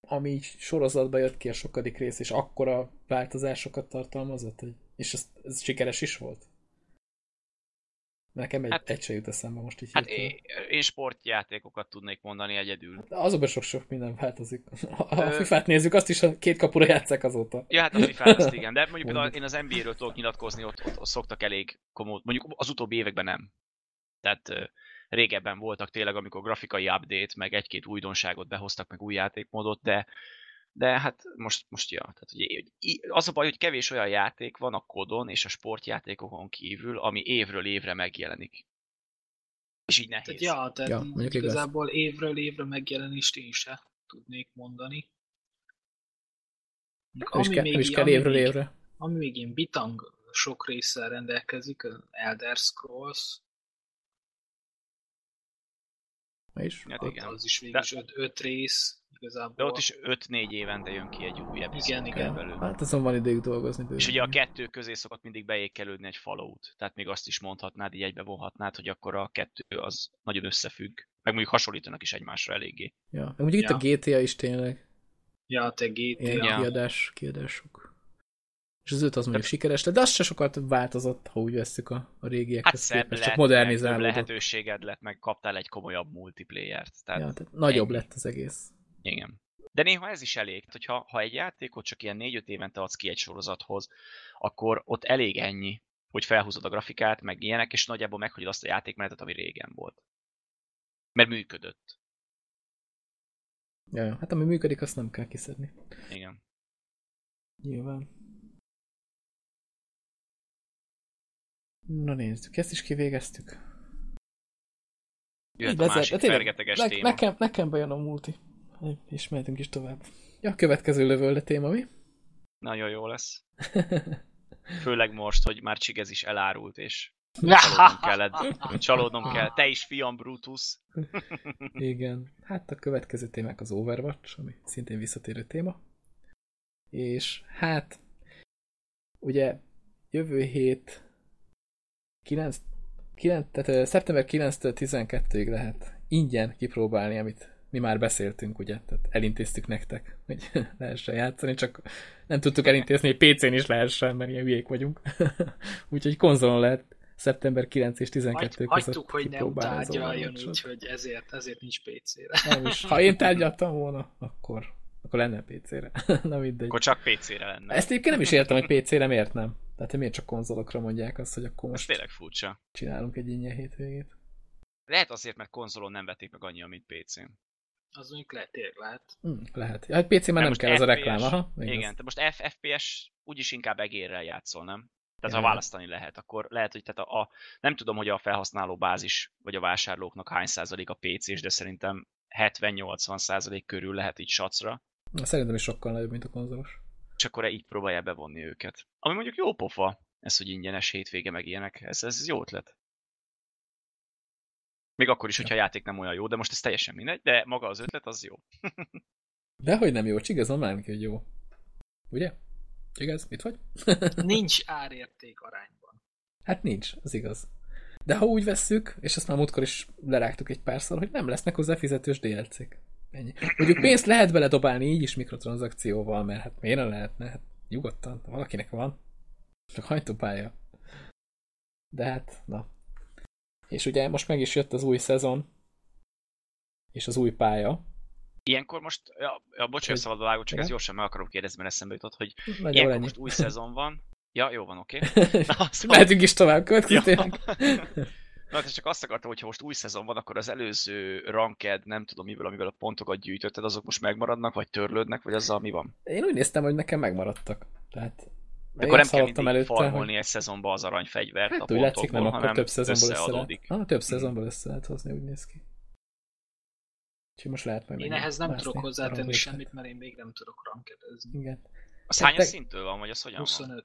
A: ami sorozatba jött ki a sokadik rész, és akkora változásokat tartalmazott, és ez, ez sikeres is volt? Nekem egy, hát,
B: Hát-
A: egy se jut eszembe most így
B: Hát én, én sportjátékokat tudnék mondani egyedül.
A: De azokban sok-sok minden változik. Ha a FIFA-t nézzük, azt is a két kapura játszák azóta.
B: Ja, hát a FIFA azt igen, de mondjuk például én az NBA-ről tudok nyilatkozni, ott, ott, ott szoktak elég komód, mondjuk az utóbbi években nem. Tehát régebben voltak tényleg, amikor grafikai update, meg egy-két újdonságot behoztak, meg új játékmódot, de de hát most, most ja, tehát ugye, az a baj, hogy kevés olyan játék van a kodon és a sportjátékokon kívül, ami évről évre megjelenik. És így nehéz.
C: Tehát ja, tehát
A: Ja, mondjuk igaz.
C: igazából évről évre megjelenést én se tudnék mondani.
A: Nem is, kell, nem is kell
C: ami
A: évről
C: még-
A: évre.
C: Ami még ilyen bitang sok résszel rendelkezik, az Elder Scrolls,
A: is.
B: Hát igen.
C: az is végül is öt, öt rész igazából.
B: De ott is 5-4 évente jön ki egy új epizód
C: Igen, igen.
B: körülbelül.
A: Hát azon van idejük dolgozni bőven.
B: És ugye a kettő közé szokott mindig beékelődni egy Fallout. Tehát még azt is mondhatnád, így egybe vonhatnád, hogy akkor a kettő az nagyon összefügg. Meg mondjuk hasonlítanak is egymásra eléggé.
A: Ja. Meg mondjuk itt
C: Ja.
A: a GTA is tényleg
C: Ja, te GTA.
A: ilyen
B: Ja.
A: kiadás, kiadások. És az öt az mondjuk sikeres lett, de az se sokat változott, ha úgy vesszük a, a
B: Hát
A: régiekhez
B: szebb
A: képest,
B: lett,
A: csak modernizálódott.
B: lehetőséged lett, meg kaptál egy komolyabb multiplayert. Tehát,
A: Ja, tehát nagyobb
B: ennyi.
A: lett az egész.
B: Igen. De néha ez is elég. Hogyha ha egy játékot csak ilyen 4-5 évente adsz ki egy sorozathoz, akkor ott elég ennyi, hogy felhúzod a grafikát, meg ilyenek, és nagyjából meghagyod azt a játékmenetet, ami régen volt. Mert működött.
A: Ja, hát ami működik, azt nem kell kiszedni.
B: Igen.
A: Nyilván. Na nézzük, ezt is kivégeztük.
B: Jöhet
A: Így
B: a másik
A: tényleg,
B: fergeteges
A: ne,
B: téma.
A: nekem, nekem bejön a multi. És mehetünk is tovább. Ja, a következő lövölle téma, mi?
B: Nagyon jó lesz. Főleg most, hogy már Csigez is elárult, és csalódnom kellett. Csalódnom kell. Te is, fiam, Brutus.
A: Igen. Hát a következő témák az Overwatch, ami szintén visszatérő téma. És hát, ugye jövő hét 9, 9 tehát szeptember 9-től 12-ig lehet ingyen kipróbálni, amit mi már beszéltünk, ugye, tehát elintéztük nektek, hogy lehessen játszani, csak nem tudtuk elintézni, hogy PC-n is lehessen, mert ilyen hülyék vagyunk. Úgyhogy konzolon lehet szeptember 9 és 12
C: Hagy,
A: között
C: hagytuk, hogy nem tárgyaljon, úgyhogy ezért, ezért nincs PC-re.
A: Nem is. Ha én tárgyaltam volna, akkor, akkor lenne PC-re. Na mindegy.
B: Akkor csak PC-re lenne.
A: Ezt egyébként nem is értem, hogy PC-re miért nem. Tehát miért csak konzolokra mondják azt, hogy akkor
B: Ez
A: most
B: tényleg furcsa.
A: csinálunk egy ingyen hétvégét.
B: Lehet azért, mert konzolon nem vették meg annyian, mint PC-n.
C: Az mondjuk lehet, tényleg lehet.
A: Hm, lehet. Ja, hát PC már nem kell ez a
B: FPS
A: reklám, aha. igaz.
B: Igen, te most F- FPS úgyis inkább egérrel játszol, nem? Tehát
A: Ja,
B: ha választani lehet, akkor lehet, hogy tehát a, a, nem tudom, hogy a felhasználó bázis vagy a vásárlóknak hány százalék a PC-s, de szerintem 70-80 százalék körül lehet így sacra,
A: Szerintem is sokkal nagyobb, mint a konzolos.
B: és akkor így próbálja bevonni őket. Ami mondjuk jó pofa, ez, hogy ingyenes hétvége meg ilyenek, ez, ez jó ötlet. Még akkor is, hogyha a játék nem olyan jó, de most ez teljesen mindegy, de maga az ötlet az jó.
A: Dehogy nem jó, Csigez van már hogy jó. Ugye? Csigez, mit vagy?
C: Nincs árérték arányban.
A: Hát nincs, az igaz. De ha úgy vesszük, és ezt már múltkor is lerágtuk egy párszor, hogy nem lesznek hozzá fizetős DLC-k. Ennyi. Mondjuk pénzt lehet beledobálni így is mikrotranszakcióval, mert hát miért nem lehetne? Hát nyugodtan, valakinek van. Csak hajtópálya. De hát, na. És ugye most meg is jött az új szezon, és az új pálya.
B: Ilyenkor most, ja, ja bocs, hogy szabad vágó, csak igen? ez gyorsan meg akarom kérdezni, mert eszembe jutott, hogy
A: Nagyjából
B: ilyenkor
A: ennyi.
B: most új szezon van. Ja, jó van, oké. Okay.
A: Mehetünk is tovább, következőleg.
B: Na, hát csak azt akartam, hogy ha most új szezon van, akkor az előző ranked, nem tudom mivel, amivel a pontokat gyűjtötted, azok most megmaradnak, vagy törlődnek, vagy azzal mi van?
A: Én úgy néztem, hogy nekem megmaradtak. Tehát
B: De akkor nem kell mindig előtte, farmolni hogy... egy szezonba az aranyfegyvert
A: hát,
B: a
A: úgy látszik, nem, akkor több szezonból össze lehet. Ah, több szezonból össze lehet hozni, úgy néz ki. Úgyhogy most lehet majd
C: Én ehhez nem tudok hozzátenni semmit, mert én még nem tudok rankedezni.
A: Igen.
B: Az hányas
A: te-
B: szintől van, vagy az hogyan van?
C: 25.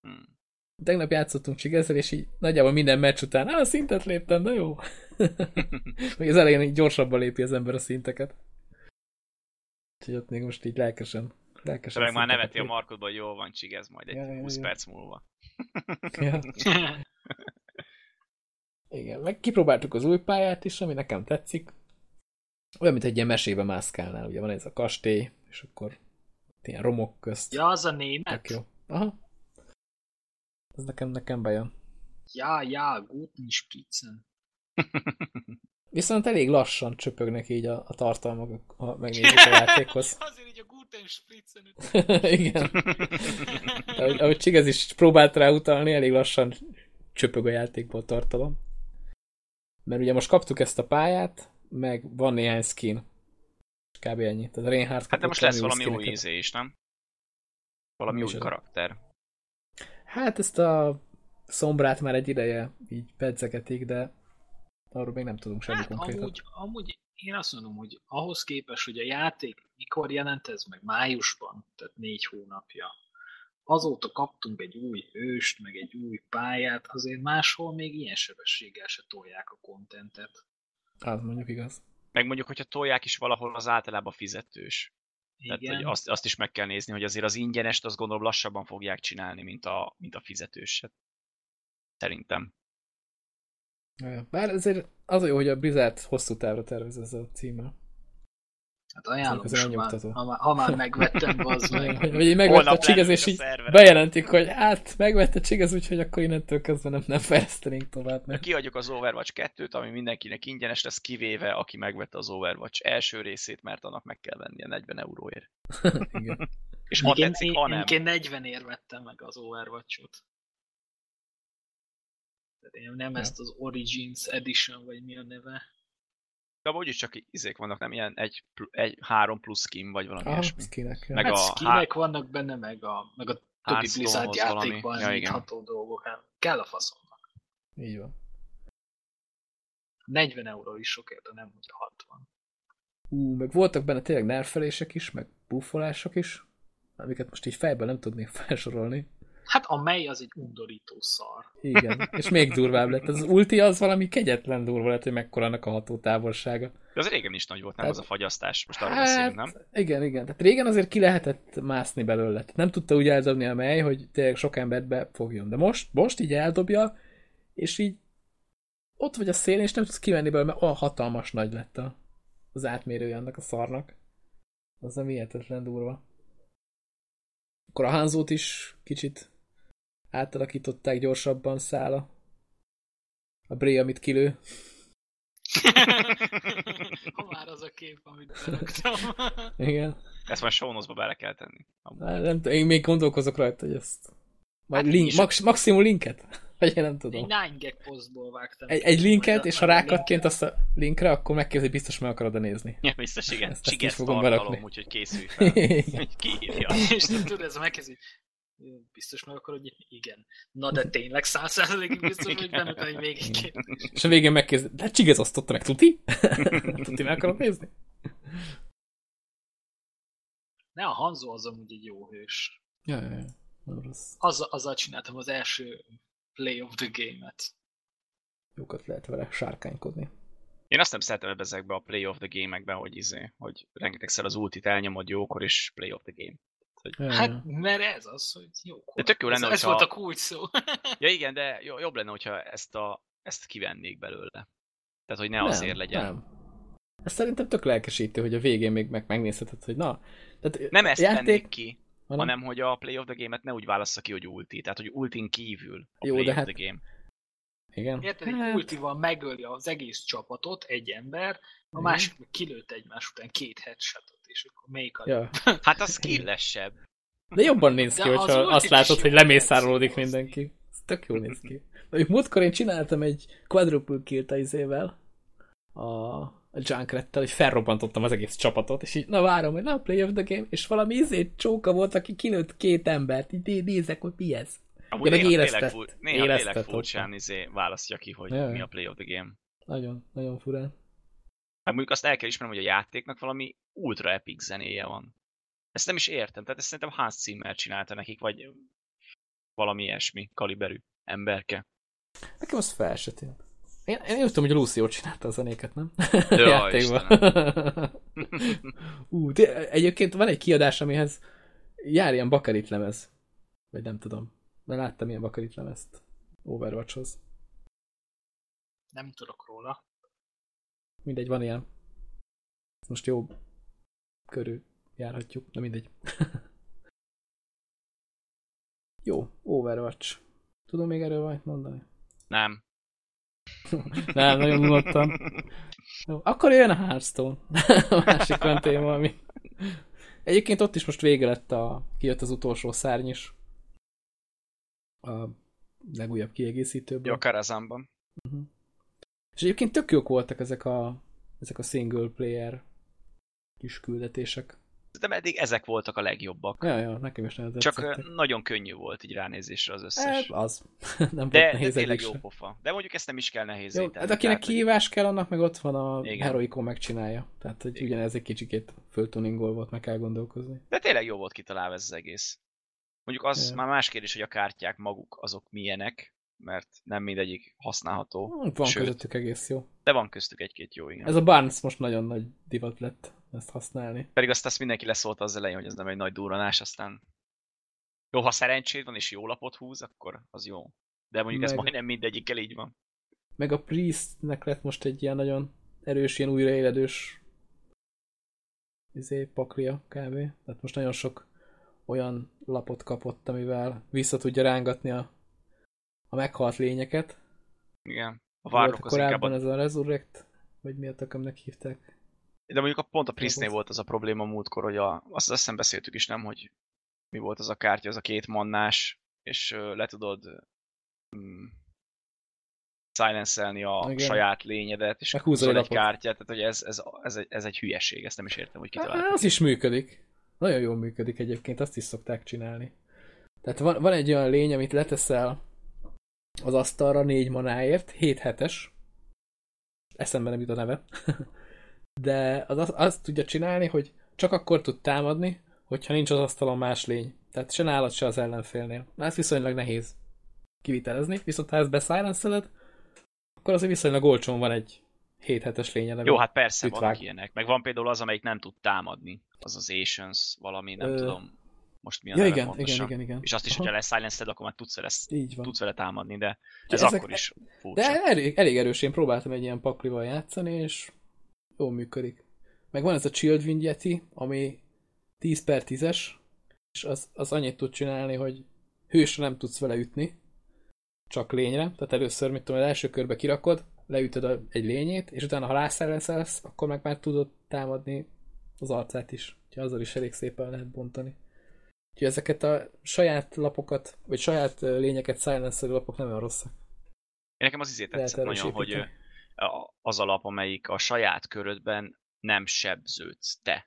B: Hmm.
A: Tegnap játszottunk Csigezzel, és így nagyjából minden meccs után, á, szintet léptem, de jó. Még az elején így gyorsabban lépi az ember a szinteket. Úgyhogy ott még most így lelkesen, lelkesen
B: meg már neveti a markodban, hogy jól van csigez majd egy
A: Ja, ja,
B: 20
A: ja.
B: perc múlva.
A: Ja. Igen, meg kipróbáltuk az új pályát is, ami nekem tetszik. Olyan, mint egy ilyen mesébe mászkálnál, ugye van ez a kastély, és akkor ilyen romok közt.
C: ja, az a
A: Tök
C: német?
A: jó. Aha. Ez nekem, nekem bejön.
C: Ja, ja, guten Spitzen.
A: Viszont elég lassan csöpögnek így a, a tartalmak, ha megnézzük a játékhoz.
C: Azért így a guten Spritzen
A: Igen. Ahogy, ahogy Csigez is próbált rá utalni, elég lassan csöpög a játékból tartalom. Mert ugye most kaptuk ezt a pályát, meg van néhány skin. Kb. ennyi. Tehát a Reinhardt
B: Hát de most lesz valami új ízé is, nem? Valami
A: Mi
B: új karakter.
A: Hát ezt a szombrát már egy ideje így pedzegetik, de arról még nem tudunk semmi
C: Hát
A: konkrétat.
C: amúgy, amúgy én azt mondom, hogy ahhoz képest, hogy a játék mikor jelent ez meg májusban, tehát négy hónapja, azóta kaptunk egy új hőst, meg egy új pályát, azért máshol még ilyen sebességgel se tolják a kontentet.
A: Az mondjuk igaz.
B: Meg mondjuk, hogyha tolják is valahol, az általában fizetős. Tehát,
C: Igen.
B: hogy azt, azt is meg kell nézni, hogy azért az ingyenest azt gondolom lassabban fogják csinálni, mint a, mint a fizetőset. Szerintem.
A: Bár ezért az a jó, hogy a Blizzard hosszú távra tervez ezzel a címmel.
C: Hát ajánlom,
A: Azért
C: ha már, ha, már, ha már megvettem, az meg.
A: vagy így megvette a Csigez, és így
B: a
A: bejelentik, hogy hát megvette Csigez, úgyhogy akkor innentől kezdve nem, nem fejlesztenénk tovább. Mert...
B: Kiadjuk az Overwatch 2-t, ami mindenkinek ingyenes lesz, kivéve aki megvette az Overwatch első részét, mert annak meg kell vennie 40 euróért.
A: Igen.
B: És ha tetszik,
C: én,
B: ha nem.
C: én 40 ér vettem meg az Overwatch-ot. Tehát nem
A: Ja.
C: ezt az Origins Edition, vagy mi a neve.
B: De úgyis csak izék vannak, nem ilyen egy, egy három plusz skin, vagy valami
A: Aha,
B: ilyesmi.
A: skinek. Ja.
B: Meg
C: hát
B: a
C: skinek vannak benne, meg a, meg a többi Blizzard játékban
B: Ja, igen.
C: dolgok. Hát kell a faszomnak.
A: Így van.
C: 40 euró is sok érte, nem úgy 60.
A: Ú, meg voltak benne tényleg nerfelések is, meg buffolások is, amiket most így fejben nem tudnék felsorolni.
C: Hát a mely az egy undorító szar.
A: Igen, és még durvább lett. Az ulti az valami kegyetlen durva lett, hogy mekkora annak a hatótávolsága.
B: De az régen is nagy volt, nem
A: Hát-
B: az a fagyasztás. Most arról beszélünk, nem?
A: igen, igen. Tehát régen azért ki lehetett mászni belőle. Tehát nem tudta úgy eldobni a mely, hogy tényleg sok embert befogjon. De most, most így eldobja, és így ott vagy a szélén, és nem tudsz kivenni belőle, mert olyan hatalmas nagy lett a, az átmérője annak a szarnak. Az nem hihetetlen durva. Akkor a Hanzót is kicsit átalakították gyorsabban szála. A Bray, amit kilő.
C: ha már az a kép, amit beraktam.
A: Igen.
B: Ezt majd show notes-ba bele kell tenni. Amúgy.
A: Nem, tudom, én még gondolkozok rajta, hogy ezt... Majd
B: Hát
A: link, max, maximum linket? Vagy én nem
C: Egy
A: tudom.
C: nine gag posztból vágtam.
A: Egy, egy linket, és ha rákattint azt a linkre, akkor megkérdezi, hogy biztos meg akarod nézni.
B: Ja, biztos, igen.
A: Ezt- ezt is fogom berakni.
B: úgyhogy készülj fel. Kiírja.
C: És nem tudod, ez megkezdi. Biztos meg akarod nyitni? Igen. Na de tényleg száz százalékig biztos, hogy benne egy kérdés.
A: És a végén megkérdezi, de Csigez osztotta meg, tuti? tuti meg akarod nézni?
C: Ne, a Hanzo az amúgy egy jó hős.
A: Ja, ja, ja.
C: Azzal, azzal csináltam az első play of the game-et.
A: Jókat lehet vele sárkánykodni.
B: Én azt nem szeretem ebbe ezekbe a play of the game-ekben, hogy izé, hogy rengetegszer az ultit elnyomod jókor, és play of the game.
A: Ja,
C: Hát, mert ez az, hogy jó.
B: De tök jó lenne,
C: ez, ez
B: hogyha-
C: volt a kulcs szó.
B: Ja igen, de jo- jobb lenne, hogyha ezt, a, ezt kivennék belőle. Tehát, hogy ne
A: Nem,
B: azért legyen.
A: Nem. Ez szerintem tök lelkesítő, hogy a végén még meg megnézheted, hogy na. Tehát
B: Nem ezt
A: játék,
B: tennék ki,
A: hanem,
B: hanem hogy a Play of the Game-et ne úgy válassza ki, hogy ulti. Tehát, hogy ultin kívül a
A: Jó,
B: Play
A: de
B: of
A: hát-
B: the Game.
A: Igen.
C: Érted, egy
A: Hát,
C: ultival megöli az egész csapatot egy ember, a
A: Igen.
C: másik meg kilőtt egymás után két headshotot, és akkor melyik a...
A: Ja.
B: Hát az skillesebb.
A: De jobban néz ki,
C: De az
A: hogyha
C: ultit
A: azt látod, hogy lemészárolódik mindenki. Ez tök jól néz ki. Mondjuk múltkor én csináltam egy quadruple kill a izével, a, a Junkrattel, hogy felrobbantottam az egész csapatot, és így, na várom, hogy na, play of the game, és valami izé csóka volt, aki kilőtt két embert, így né- nézek, hogy mi ez.
B: Amúgy
A: Ja,
B: néha tényleg,
A: éreztett.
B: fur, néha
A: Éreztett
B: tényleg
A: ott.
B: furcsán izé választja ki, hogy
A: Ja,
B: mi a Play of the Game.
A: Nagyon, nagyon furán.
B: Hát mondjuk azt el kell ismernem, hogy a játéknak valami ultra epic zenéje van. Ezt nem is értem, tehát ezt szerintem Hans Zimmer csinálta nekik, vagy valami ilyesmi kaliberű emberke.
A: Nekem az fel se tűnt. Én, én úgy tudom, hogy Lucio csinálta a zenéket, nem?
B: Ja,
A: Játékban. Ú, de egyébként van egy kiadás, amihez jár ilyen bakarit lemez. Vagy nem tudom. Mert láttam ilyen bakarit lemezt Overwatchhoz.
C: Nem tudok róla.
A: Mindegy, van ilyen. Most jó körül járhatjuk, de mindegy. jó, Overwatch. Tudom még erről valamit mondani?
B: Nem.
A: Nem, nagyon unottam. Jó, akkor jön a Hearthstone. a másik olyan téma, ami... Egyébként ott is most vége lett a... Kijött az utolsó szárny is. A legújabb kiegészítőből.
B: Jó, a Karazanban.
A: És egyébként tök jók voltak ezek a, ezek a single player kis küldetések.
B: De eddig ezek voltak a legjobbak.
A: Ja, ja, nekem is nagyon
B: Csak
A: tetszettek.
B: nagyon könnyű volt így ránézésre az összes.
A: az. nem volt
B: De, de
A: nehéz
B: tényleg jó pofa. De mondjuk ezt nem is kell nehéz
A: Jó, hát akinek kihívás kell, annak meg ott van a
B: Igen.
A: Heroicon megcsinálja. Tehát, hogy ugyanez egy kicsikét föltuningol volt, meg kell gondolkozni.
B: De tényleg jó volt kitalálva ez az egész. Mondjuk az
A: Ja.
B: már más kérdés, hogy a kártyák maguk azok milyenek, mert nem mindegyik használható,
A: Hm, Van
B: Sőt.
A: közöttük egész jó.
B: de van köztük egy-két jó, igen.
A: Ez a Barnes most nagyon nagy divat lett ezt használni.
B: Pedig azt, azt mindenki leszólta az elején, hogy ez nem egy nagy durranás, aztán jó, ha szerencséd van és jó lapot húz, akkor az jó. De mondjuk ez
A: Meg-
B: majdnem mindegyikkel így van.
A: Meg a Priestnek lett most egy ilyen nagyon erős, ilyen újraéledős izé, paklia kb. Tehát most nagyon sok olyan lapot kapott, amivel vissza tudja rángatni a, a meghalt lényeket.
B: Igen. A
A: Volt
B: várlok az
A: korábban
B: a...
A: ez a Resurrect, vagy mi a tökömnek hívták.
B: De mondjuk a pont a Priestnél
A: volt.
B: az a probléma múltkor, hogy a, azt hiszem beszéltük is, nem, hogy mi volt az a kártya, az a két mannás, és le tudod mm, silencelni a
A: Igen.
B: saját lényedet, és
A: húzol egy lapot.
B: kártyát, tehát hogy ez, ez, ez, egy, ez egy hülyeség, ezt nem is értem, hogy kitalálták.
A: az is működik. Nagyon jól működik egyébként, azt is szokták csinálni. Tehát van, van egy olyan lény, amit leteszel az asztalra négy manáért, 7 hetes. Eszembe nem jut a neve. De az, az azt tudja csinálni, hogy csak akkor tud támadni, hogyha nincs az asztalon más lény. Tehát se nálad, se az ellenfélnél. Na, ez viszonylag nehéz kivitelezni, viszont ha ezt beszilenceled, akkor azért viszonylag olcsón van egy 7 hetes lényed. ami
B: Jó, hát persze
A: ütvág.
B: vannak ilyenek. Meg van például az, amelyik nem tud támadni. Az az Asians valami, nem
A: Ö,
B: tudom most mi a
A: Ja, igen,
B: pontosan.
A: igen, igen, igen.
B: És azt is,
A: Aha.
B: hogyha lesilenced, akkor már tudsz vele,
A: Így van.
B: tudsz vele támadni, de ez
A: ezek-
B: akkor is furcsa.
A: De elég, elég erős, én próbáltam egy ilyen paklival játszani, és jól működik. Meg van ez a Chilled Wind Yeti, ami 10 per 10-es, és az, az annyit tud csinálni, hogy hősre nem tudsz vele ütni, csak lényre. Tehát először, mit tudom, az első körbe kirakod, leütöd a, egy lényét, és utána, ha rászerelsz, akkor meg már tudod támadni az arcát is. Úgyhogy azzal is elég szépen lehet bontani. Úgyhogy ezeket a saját lapokat, vagy saját lényeket silencer lapok nem olyan rosszak.
B: Én nekem az izé tetszett nagyon, hogy
A: építeni.
B: a- az alap, amelyik a saját körödben nem sebződsz te.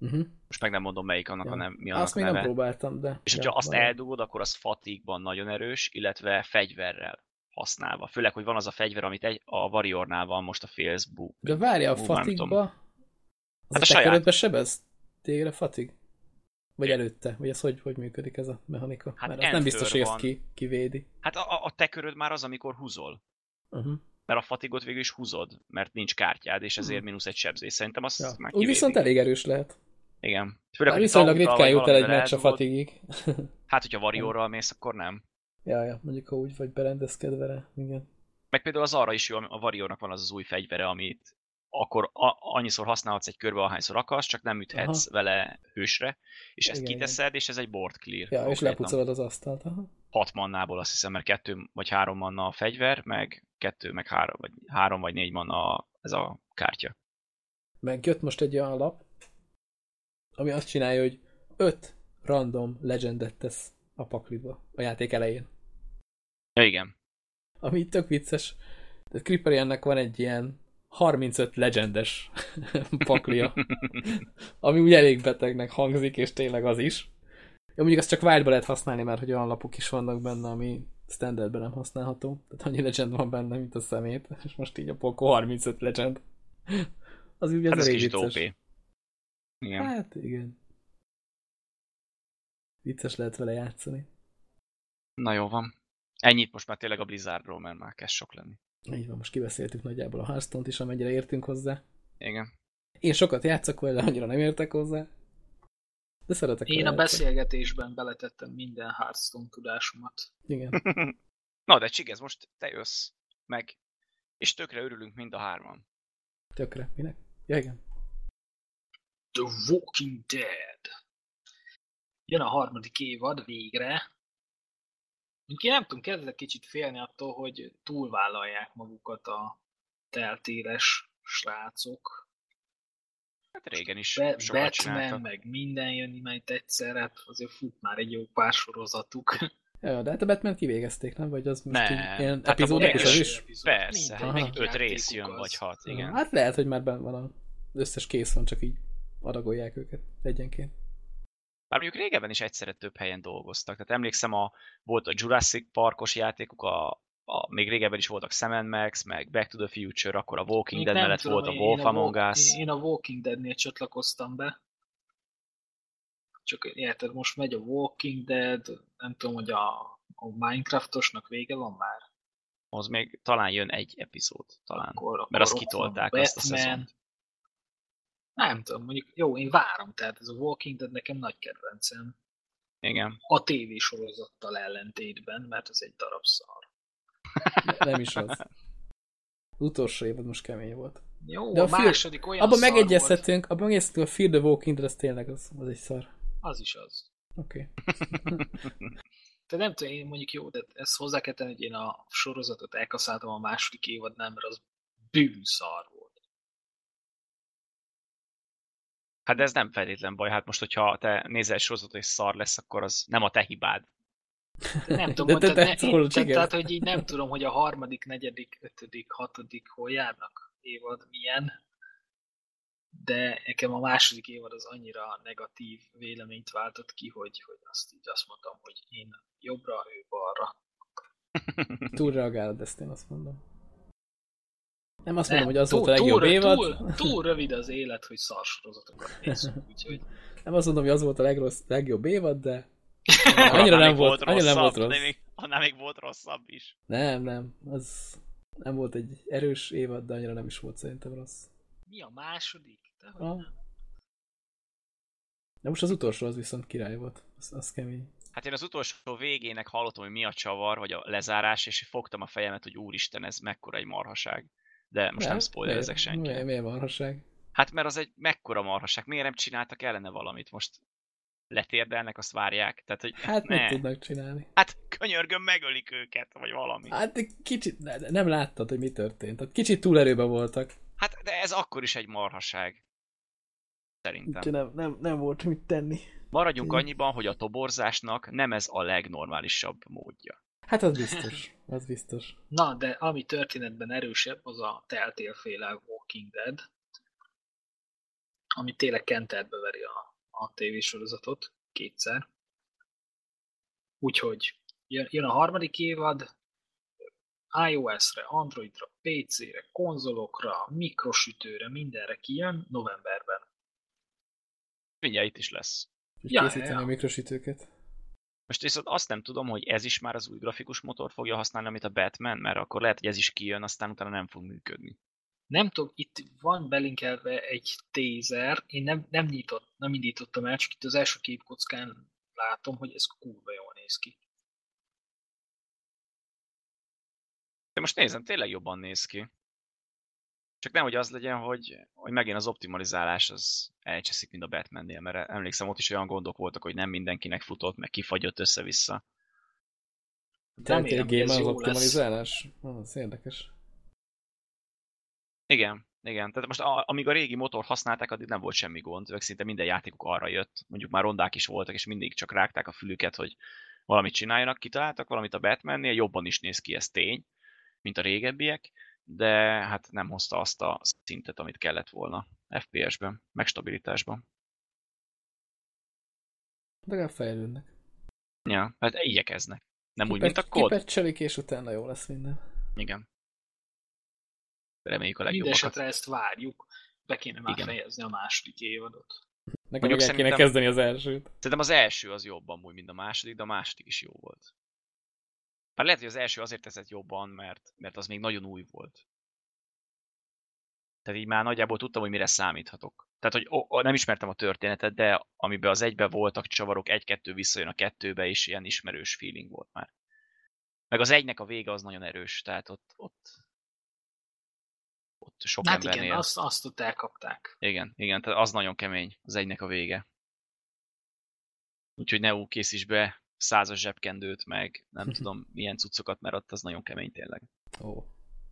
A: Uh-huh.
B: Most meg nem mondom, melyik annak
A: Ja.
B: a nem, mi annak
A: Azt
B: a
A: még
B: neve.
A: nem próbáltam, de...
B: És
A: ja,
B: hogyha azt eldugod, akkor az fatigban nagyon erős, illetve fegyverrel használva. Főleg, hogy van az a fegyver, amit egy, a Warriornál van most a Facebook.
A: De várja, a fatigba...
B: Hát
A: a,
B: a saját.
A: sebez téged a fatig? Vagy előtte? Vagy ez hogy, hogy működik ez a mechanika?
B: Hát
A: Mert nem biztos, hogy ezt ki, kivédi.
B: Hát a, a- te köröd már az, amikor húzol.
A: Uh-huh.
B: Mert a fatigot végül is húzod, mert nincs kártyád, és ezért mínusz egy sebzés. Szerintem azt
A: Ja.
B: már
A: Úgy viszont elég erős lehet.
B: Igen.
A: Már
B: hogy
A: viszonylag ritkán jut el egy meccs a fatigig.
B: Hát, hogyha Warriorral mész, akkor nem.
A: Ja, ja, mondjuk ha úgy vagy berendezkedve rá. Igen.
B: Meg például az arra is jó, a Warriornak van az az új fegyvere, amit akkor a, annyiszor használhatsz egy körbe, ahányszor akarsz, csak nem üthetsz
A: Aha.
B: vele hősre, és ezt
A: Igen,
B: kiteszed, és ez egy board clear.
A: Ja, és lepucolod az asztalt. Aha.
B: hat mannából azt hiszem, mert kettő vagy három manna a fegyver, meg kettő, meg három, vagy három vagy négy manna ez a kártya.
A: Meg jött most egy olyan lap, ami azt csinálja, hogy öt random legendet tesz a paklidba a játék elején.
B: Ja, igen.
A: Ami tök vicces. Tehát Creeperiannek van egy ilyen 35 legendes paklia, ami úgy elég betegnek hangzik, és tényleg az is. Ja, mondjuk azt csak wild lehet használni, mert hogy olyan lapok is vannak benne, ami standardben nem használható. Tehát annyi legend van benne, mint a szemét. És most így a Poco 35 legend. Az az
B: Hát ez kicsit
A: vicces.
B: OP. Igen.
A: Hát igen. Vicces lehet vele játszani.
B: Na jó van. Ennyit most már tényleg a Blizzardról, mert már kezd sok lenni.
A: Így van, most kibeszéltük nagyjából a Hearthstone-t is, amennyire értünk hozzá.
B: Igen.
A: Én sokat játszok vele, annyira nem értek hozzá. De szeretek
C: Én a beszélgetésben beletettem minden Hearthstone tudásomat.
A: Igen.
B: Na, de Csigez, most te jössz meg, és tökre örülünk mind a hárman.
A: Tökre. Minek? Ja, igen.
C: The Walking Dead. Jön a harmadik évad végre. Mondjuk én nem tudom, kezdek kicsit félni attól, hogy túlvállalják magukat a teltéres srácok.
B: Hát régen is
C: Be-
B: sokat
C: Batman,
B: csináltak.
C: meg minden jön majd egyszer, hát azért fut már egy jó pár sorozatuk.
A: Ja, de hát a Batman kivégezték, nem? Vagy az most
B: Ne,
A: így ilyen
B: hát a
A: epizódok is?
B: Persze,
A: hát
C: minden
B: öt rész jön,
C: az.
B: vagy hat, igen.
A: Hát lehet, hogy már benn van az összes kész van, csak így adagolják őket egyenként.
B: Bár mondjuk régebben is egyszerre több helyen dolgoztak. Tehát emlékszem, a, volt a Jurassic Parkos játékuk, a, a, még régebben is voltak Sam Max, meg Back to the Future, akkor a Walking Dead mellett
C: tudom,
B: volt a Wolf
C: én a
B: Among Us.
C: Én, a Walking Deadnél csatlakoztam be. Csak érted, most megy a Walking Dead, nem tudom, hogy a, a Minecraftosnak vége van már.
B: Az még talán jön egy epizód, talán.
C: Akkor,
B: Mert azt
C: akkor
B: kitolták,
C: van
B: azt a
C: Batman.
B: szezont.
C: Nem tudom, mondjuk jó, én várom, tehát ez a Walking Dead nekem nagy kedvencem.
B: Igen.
C: A TV sorozattal ellentétben, mert ez egy darab szar.
A: Nem is az. Az utolsó évad most kemény volt.
C: Jó,
A: De
C: a,
A: a film-
C: második olyan
A: Abban megegyezhetünk, abban megegyezhetünk, a Fear the Walking Dead, az tényleg az, az egy szar.
C: Az is az.
A: Oké. Okay.
C: De nem tudom, én mondjuk jó, de ezt hozzá kell tenni, hogy én a sorozatot elkaszáltam a második évadnál, mert az bűnszar volt.
B: Hát de ez nem feltétlen baj. Hát most, hogyha te nézel egy sorozatot és szar lesz, akkor az nem a te hibád.
C: De nem tudom,
A: De
C: hogy
A: te
C: tehát, ne, én, tehát, hogy így nem tudom, hogy a harmadik, negyedik, ötödik, hatodik hol járnak évad milyen, de nekem a második évad az annyira negatív véleményt váltott ki, hogy, hogy azt így azt mondtam, hogy én jobbra, ő balra.
A: Túlreagálod ezt, én azt mondom. Nem azt mondom, hogy az
C: túl,
A: volt a legjobb
C: túl,
A: évad.
C: Túl, túl rövid az élet, hogy szarsorozatokat nézzünk, úgyhogy
A: Nem azt mondom, hogy az volt a legrossz, legjobb évad, de annyira nem
B: még
A: volt, annyira nem volt
B: rosszabb,
A: rossz.
B: még, annál még volt rosszabb is.
A: Nem, nem. Az nem volt egy erős évad, de annyira nem is volt szerintem rossz.
C: mi a második? Dehogy
A: Ah.
C: nem.
A: De most az utolsó az viszont király volt. Az, az kemény.
B: Hát én az utolsó végének hallottam, hogy mi a csavar, vagy a lezárás, és fogtam a fejemet, hogy úristen, ez mekkora egy marhaság. De most nem, spoilerezek
A: miért,
B: senki.
A: miért, miért marhaság?
B: Hát mert az egy mekkora marhaság. Miért nem csináltak ellene valamit? Most letérdelnek, azt várják. Tehát, hogy
A: Hát
B: ne.
A: mit tudnak csinálni?
B: Hát könyörgöm, megölik őket, vagy valami.
A: Hát de kicsit, ne, nem láttad, hogy mi történt. Tehát kicsit túlerőben voltak.
B: Hát, de ez akkor is egy marhaság. Szerintem.
A: Úgyhogy nem, nem, nem volt mit tenni.
B: Maradjunk annyiban, hogy a toborzásnak nem ez a legnormálisabb módja.
A: Hát az biztos. Az biztos.
C: Na, de ami történetben erősebb, az a Telltale féle Walking Dead, ami tényleg kenterbe veri a, a tévésorozatot kétszer. Úgyhogy jön, jön a harmadik évad, iOS-re, Androidra, PC-re, konzolokra, mikrosütőre, mindenre kijön novemberben.
B: Mindjárt itt is lesz.
A: És
C: Ja,
A: készíteni
C: ja.
A: a mikrosütőket.
B: Most viszont azt nem tudom, hogy ez is már az új grafikus motor fogja használni, amit a Batman, mert akkor lehet, hogy ez is kijön, aztán utána nem fog működni.
C: Nem tudom, itt van belinkelve egy tézer, én nem, nem, nyitott, nem indítottam el, csak itt az első képkockán látom, hogy ez kurva jól néz ki.
B: De most nézem, tényleg jobban néz ki. Csak nehogy az legyen, hogy, hogy megint az optimalizálás az elcseszik, mint a Batmannél, mert emlékszem, ott is olyan gondok voltak, hogy nem mindenkinek futott, meg kifagyott össze-vissza.
A: Tehát
C: Remélem,
A: egy
C: hogy
A: game
C: ez
A: az optimalizálás? Ah, Az érdekes.
B: Igen, igen. Tehát most a, amíg a régi motor használták, addig nem volt semmi gond, ők szinte minden játékuk arra jött. Mondjuk már rondák is voltak, és mindig csak rágták a fülüket, hogy valamit csináljanak, kitaláltak valamit a Batmannél, jobban is néz ki, ez tény, mint a régebbiek, de hát nem hozta azt a szintet, amit kellett volna FPS-ben, meg stabilitásban.
A: De legalább fejlődnek.
B: Ja, hát igyekeznek. Nem úgy, mint a kod.
A: Kipecselik, és utána jó lesz minden.
B: Igen. Reméljük a legjobbakat.
C: esetre ezt várjuk. Be kéne már
B: Igen.
C: fejezni a második évadot.
A: Nekem
B: Mondjuk
A: el kéne kezdeni az elsőt.
B: Szerintem az első az jobb amúgy, mint a második, de a második is jó volt. Már lehet, hogy az első azért teszett jobban, mert, mert az még nagyon új volt. Tehát így már nagyjából tudtam, hogy mire számíthatok. Tehát, hogy o, nem ismertem a történetet, de amiben az egybe voltak csavarok, egy-kettő visszajön a kettőbe, és ilyen ismerős feeling volt már. Meg az egynek a vége az nagyon erős, tehát ott, ott, ott sok
C: Hát
B: embernél.
C: igen, azt, azt ott elkapták.
B: Igen, igen, tehát az nagyon kemény, az egynek a vége. Úgyhogy ne úgy készíts be százas zsebkendőt, meg nem tudom milyen cuccokat, mert ott az nagyon kemény tényleg.
A: Ó.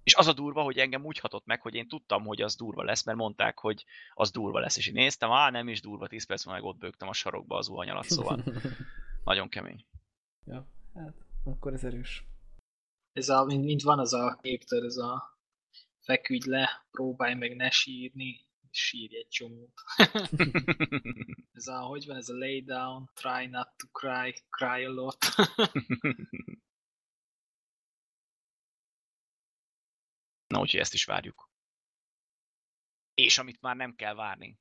B: És az a durva, hogy engem úgy hatott meg, hogy én tudtam, hogy az durva lesz, mert mondták, hogy az durva lesz. És én néztem, á, nem is durva, 10 perc múlva meg ott bőgtem a sarokba az uhany alatt, szóval nagyon kemény.
A: ja, hát akkor ez erős.
C: Ez a, mint, mint van az a képtől, ez a feküdj le, próbálj meg ne sírni, sírj egy csomót. ez a, hogy van ez a lay down, try not to cry, cry a lot.
B: Na, úgyhogy ezt is várjuk. És amit már nem kell várni,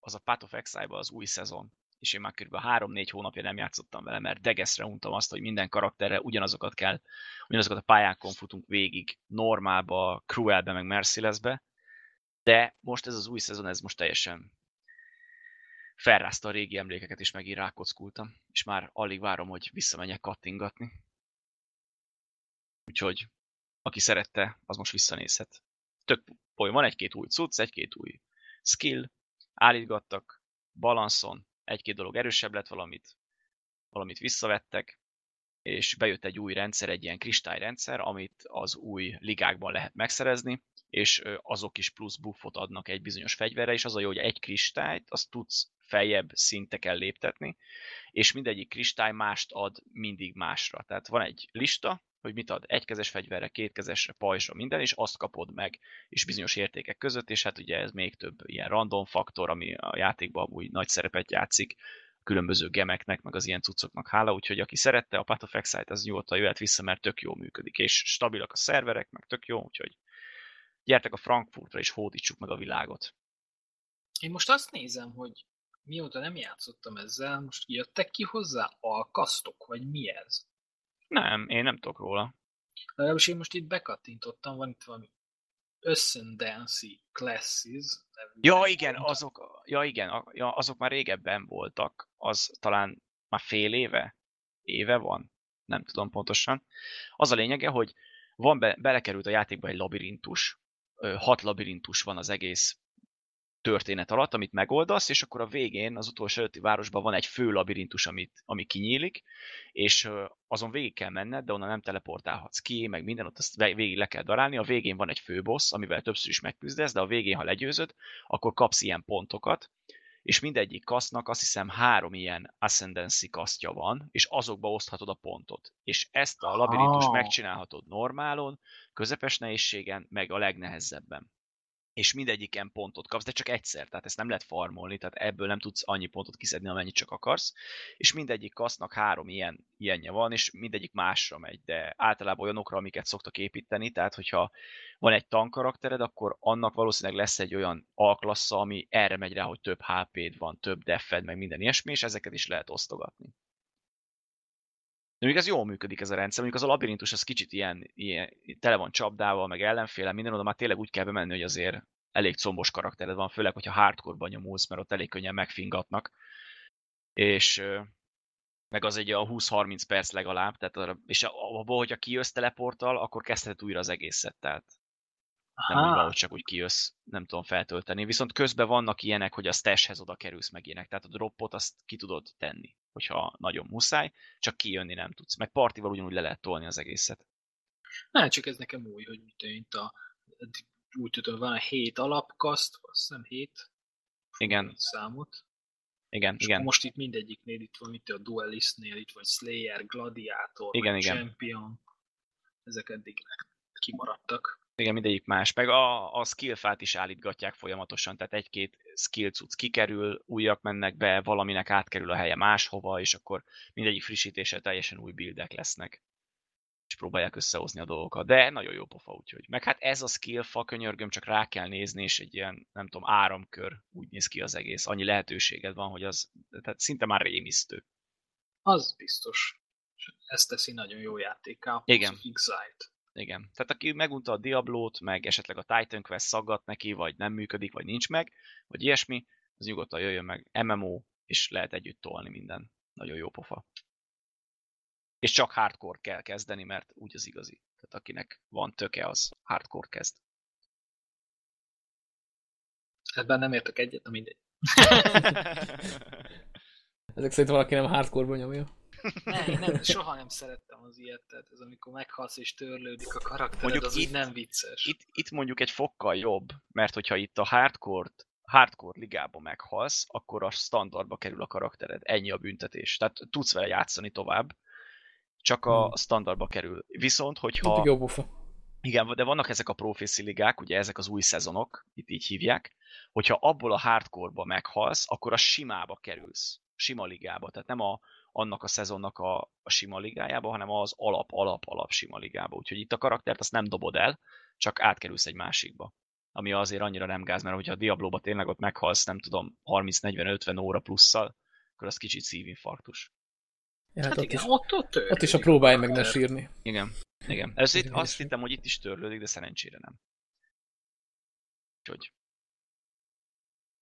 B: az a Path of Exile-ba az új szezon. És én már kb. 3-4 hónapja nem játszottam vele, mert degeszre untam azt, hogy minden karakterre ugyanazokat kell, ugyanazokat a pályákon futunk végig, normálba, cruelbe, meg mercilessbe, de most ez az új szezon, ez most teljesen felrázta a régi emlékeket, és megint rákockultam, és már alig várom, hogy visszamenjek kattingatni. Úgyhogy aki szerette, az most visszanézhet. Tök poly, van egy-két új cucc, egy-két új skill, állítgattak, balanszon, egy-két dolog erősebb lett valamit, valamit visszavettek, és bejött egy új rendszer, egy ilyen kristályrendszer, amit az új ligákban lehet megszerezni, és azok is plusz buffot adnak egy bizonyos fegyverre, és az a jó, hogy egy kristályt, azt tudsz feljebb szinteken léptetni, és mindegyik kristály mást ad mindig másra. Tehát van egy lista, hogy mit ad egykezes fegyverre, kétkezesre, pajzsra, minden, és azt kapod meg, és bizonyos értékek között, és hát ugye ez még több ilyen random faktor, ami a játékban úgy nagy szerepet játszik, különböző gemeknek, meg az ilyen cuccoknak hála, úgyhogy aki szerette a Path of Exile-t, az nyugodtan jöhet vissza, mert tök jól működik, és stabilak a szerverek, meg tök jó, úgyhogy gyertek a Frankfurtra, és hódítsuk meg a világot.
C: Én most azt nézem, hogy mióta nem játszottam ezzel, most jöttek ki hozzá alkasztok, vagy mi ez?
B: Nem, én nem tudok róla.
C: Legalábbis én most itt bekattintottam, van itt valami Ascendancy Classes.
B: Ja, igen, azok, ja, igen, ja, azok már régebben voltak. Az talán már fél éve? Éve van? Nem tudom pontosan. Az a lényege, hogy van be, belekerült a játékba egy labirintus, hat labirintus van az egész történet alatt, amit megoldasz, és akkor a végén, az utolsó előtti városban van egy fő labirintus, amit, ami kinyílik, és azon végig kell menned, de onnan nem teleportálhatsz ki, meg minden, ott azt végig le kell darálni. A végén van egy főbossz, amivel többször is megküzdesz, de a végén, ha legyőzöd, akkor kapsz ilyen pontokat, és mindegyik kasznak azt hiszem három ilyen ascendancy kasztja van, és azokba oszthatod a pontot. És ezt a labirintust
C: Ah.
B: megcsinálhatod normálon, közepes nehézségen, meg a legnehezebben. És mindegyiken pontot kapsz, de csak egyszer, tehát ezt nem lehet farmolni, tehát ebből nem tudsz annyi pontot kiszedni, amennyit csak akarsz, és mindegyik kasznak három ilyen, ilyenje van, és mindegyik másra megy, de általában olyanokra, amiket szoktak építeni, tehát hogyha van egy tank karaktered, akkor annak valószínűleg lesz egy olyan alklassza, ami erre megy rá, hogy több HP-d van, több defed, meg minden ilyesmi, és ezeket is lehet osztogatni. De még ez jól működik ez a rendszer, mondjuk az a labirintus az kicsit ilyen, ilyen tele van csapdával, meg ellenféle, minden oda már tényleg úgy kell bemenni, hogy azért elég combos karaktered van, főleg, hogyha hardcore-ban nyomulsz, mert ott elég könnyen megfingatnak. És meg az egy a 20-30 perc legalább, tehát, és abból, hogyha kijössz teleporttal, akkor kezdheted újra az egészet, tehát Aha. nem úgy van, hogy csak úgy kijössz, nem tudom feltölteni. Viszont közben vannak ilyenek, hogy a stashhez oda kerülsz meg ilyenek, tehát a droppot azt ki tudod tenni, hogyha nagyon muszáj, csak kijönni nem tudsz. Meg partival ugyanúgy le lehet tolni az egészet.
C: Nem, csak ez nekem új, hogy mint a, úgy tudom, van a hét alapkaszt, azt hiszem hét
B: igen.
C: számot.
B: Igen,
C: és
B: igen.
C: most itt mindegyiknél itt van, itt a Duelistnél, itt vagy Slayer, Gladiator,
B: igen, igen.
C: Champion. Ezek eddig kimaradtak.
B: Igen, mindegyik más. Meg a, a skillfát is állítgatják folyamatosan, tehát egy-két skill cucc kikerül, újak mennek be, valaminek átkerül a helye máshova, és akkor mindegyik frissítése teljesen új buildek lesznek. És próbálják összehozni a dolgokat. De nagyon jó pofa, úgyhogy. Meg hát ez a skillfa, könyörgöm, csak rá kell nézni, és egy ilyen, nem tudom, áramkör úgy néz ki az egész. Annyi lehetőséged van, hogy az tehát szinte már rémisztő.
C: Az biztos. Ez teszi nagyon jó játéká.
B: Igen.
C: Exile-t.
B: Igen. Tehát aki megunta a Diablót, meg esetleg a Titan Quest szaggat neki, vagy nem működik, vagy nincs meg, vagy ilyesmi, az nyugodtan jöjjön meg MMO, és lehet együtt tolni minden. Nagyon jó pofa. És csak hardcore kell kezdeni, mert úgy az igazi. Tehát akinek van töke, az hardcore kezd.
C: Ebben nem értek egyet, mindegy.
A: Ezek szerint valaki nem hardcore-ban nyomja.
C: Nem, nem, soha nem szerettem az ilyet, tehát ez amikor meghalsz és törlődik a karaktered, mondjuk az itt, nem vicces.
B: Itt, itt mondjuk egy fokkal jobb, mert hogyha itt a hardcore hardcore ligába meghalsz, akkor a standardba kerül a karaktered. Ennyi a büntetés. Tehát tudsz vele játszani tovább, csak a hmm. standardba kerül. Viszont, hogyha...
A: Bufa.
B: Igen, de vannak ezek a profészi ligák, ugye ezek az új szezonok, itt így hívják, hogyha abból a hardcore-ba meghalsz, akkor a simába kerülsz. Sima ligába. Tehát nem a, annak a szezonnak a, a sima ligájába, hanem az alap-alap-alap sima ligába. Úgyhogy itt a karaktert azt nem dobod el, csak átkerülsz egy másikba. Ami azért annyira nem gáz, mert hogyha a Diablóba tényleg ott meghalsz, nem tudom, 30-40-50 óra plusszal, akkor az kicsit szívinfarktus.
A: Ja, hát, hát ott, igen, is, ott, ott, ott is a próbálj meg ne sírni.
B: Igen, igen. Ez itt, azt hittem, hogy itt is törlődik, de szerencsére nem. Úgyhogy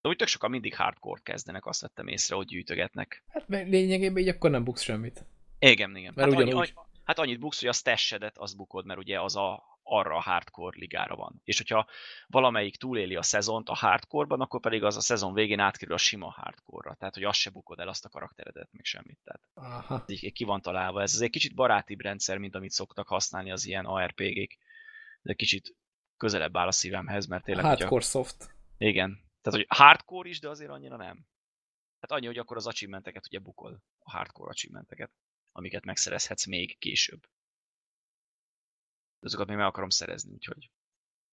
B: de úgy tök sokan mindig hardcore kezdenek, azt vettem észre, hogy gyűjtögetnek.
A: Hát lényegében így akkor nem buksz semmit.
B: Igen, igen. Mert hát, annyi, hát annyit buksz, hogy a stashedet az bukod, mert ugye az a, arra a hardcore ligára van. És hogyha valamelyik túléli a szezont a hardcore-ban, akkor pedig az a szezon végén átkerül a sima hardcore-ra. Tehát, hogy azt se bukod el azt a karakteredet, meg semmit. Tehát Aha. Így ki van találva. Ez egy kicsit barátibb rendszer, mint amit szoktak használni az ilyen ARPG-k. De kicsit közelebb áll a szívemhez, mert tényleg...
A: Hardcore hogyha... soft.
B: Igen, tehát, hogy hardcore is, de azért annyira nem. Hát annyi, hogy akkor az achievementeket ugye bukol, a hardcore achievementeket, amiket megszerezhetsz még később. De azokat még meg akarom szerezni, úgyhogy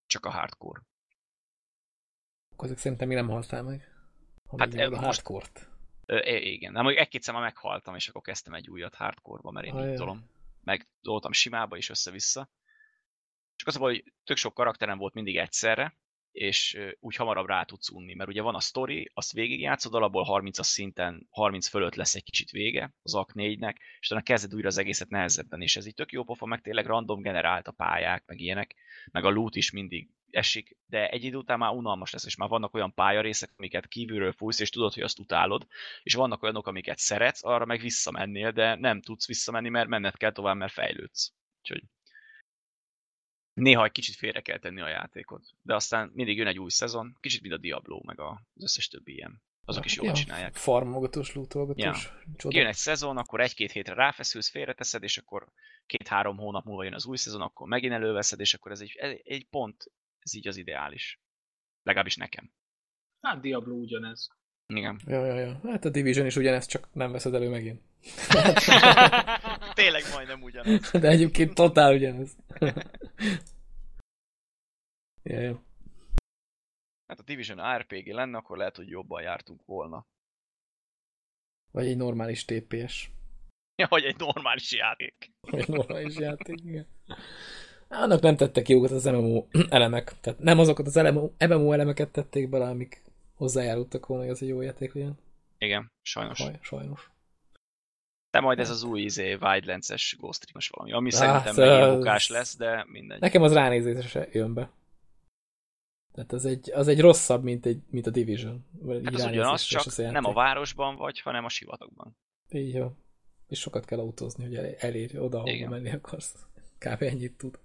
B: csak a hardcore.
A: Akkor ezek szerintem mi nem haltál meg? Hát e, a hardcore-t.
B: igen, nem, mondjuk egy-két már meghaltam, és akkor kezdtem egy újat hardcore-ba, mert én ah, így tolom. Meg doltam simába is össze-vissza. Csak az, hogy tök sok karakterem volt mindig egyszerre, és úgy hamarabb rá tudsz unni, mert ugye van a story, azt végigjátszod, alapból 30-as szinten, 30 fölött lesz egy kicsit vége az AK 4-nek, és utána kezded újra az egészet nehezebben, és ez így tök jó pofa, meg tényleg random generált a pályák, meg ilyenek, meg a loot is mindig esik, de egy idő után már unalmas lesz, és már vannak olyan pályarészek, amiket kívülről fújsz, és tudod, hogy azt utálod, és vannak olyanok, amiket szeretsz, arra meg visszamennél, de nem tudsz visszamenni, mert menned kell tovább, mert fejlődsz. Úgyhogy néha egy kicsit félre kell tenni a játékot, de aztán mindig jön egy új szezon, kicsit mint a Diablo, meg az összes többi ilyen. Azok is jól ja, csinálják.
A: Farmogatós, lootolgatós.
B: Ja. Jön egy szezon, akkor egy-két hétre ráfeszülsz, félreteszed, és akkor két-három hónap múlva jön az új szezon, akkor megint előveszed, és akkor ez egy, egy pont, ez így az ideális. Legalábbis nekem.
C: Hát Diablo ugyanez.
B: Igen.
A: Ja, ja, ja. Hát a Division is ugyanez, csak nem veszed elő megint.
B: Tényleg majdnem ugyanaz.
A: De egyébként totál ugyanez. ja, jó.
B: Hát a Division RPG lenne, akkor lehet, hogy jobban jártunk volna.
A: Vagy egy normális TPS.
B: Ja, vagy egy normális játék.
A: Vagy egy normális játék, igen. Annak nem tettek jókat az MMO elemek. Tehát nem azokat az MMO elemeket tették bele, amik hozzájárultak volna, hogy ez egy jó játék legyen.
B: Igen, sajnos.
A: Saj, sajnos.
B: De majd ez az új izé, Wildlands-es Ghost Recon-os valami, ami
A: Ah,
B: szerintem megint
A: az-
B: bukás lesz, de mindegy.
A: Nekem az ránézésre jön be. Tehát az egy, az egy rosszabb, mint, egy, mint a Division. Vagy
B: Hát az ugyanaz, csak
A: az
B: nem a városban vagy, hanem a sivatagban.
A: Így jó. És sokat kell autózni, hogy el- elérj oda,
B: Igen.
A: menni akarsz. Kb. ennyit tud.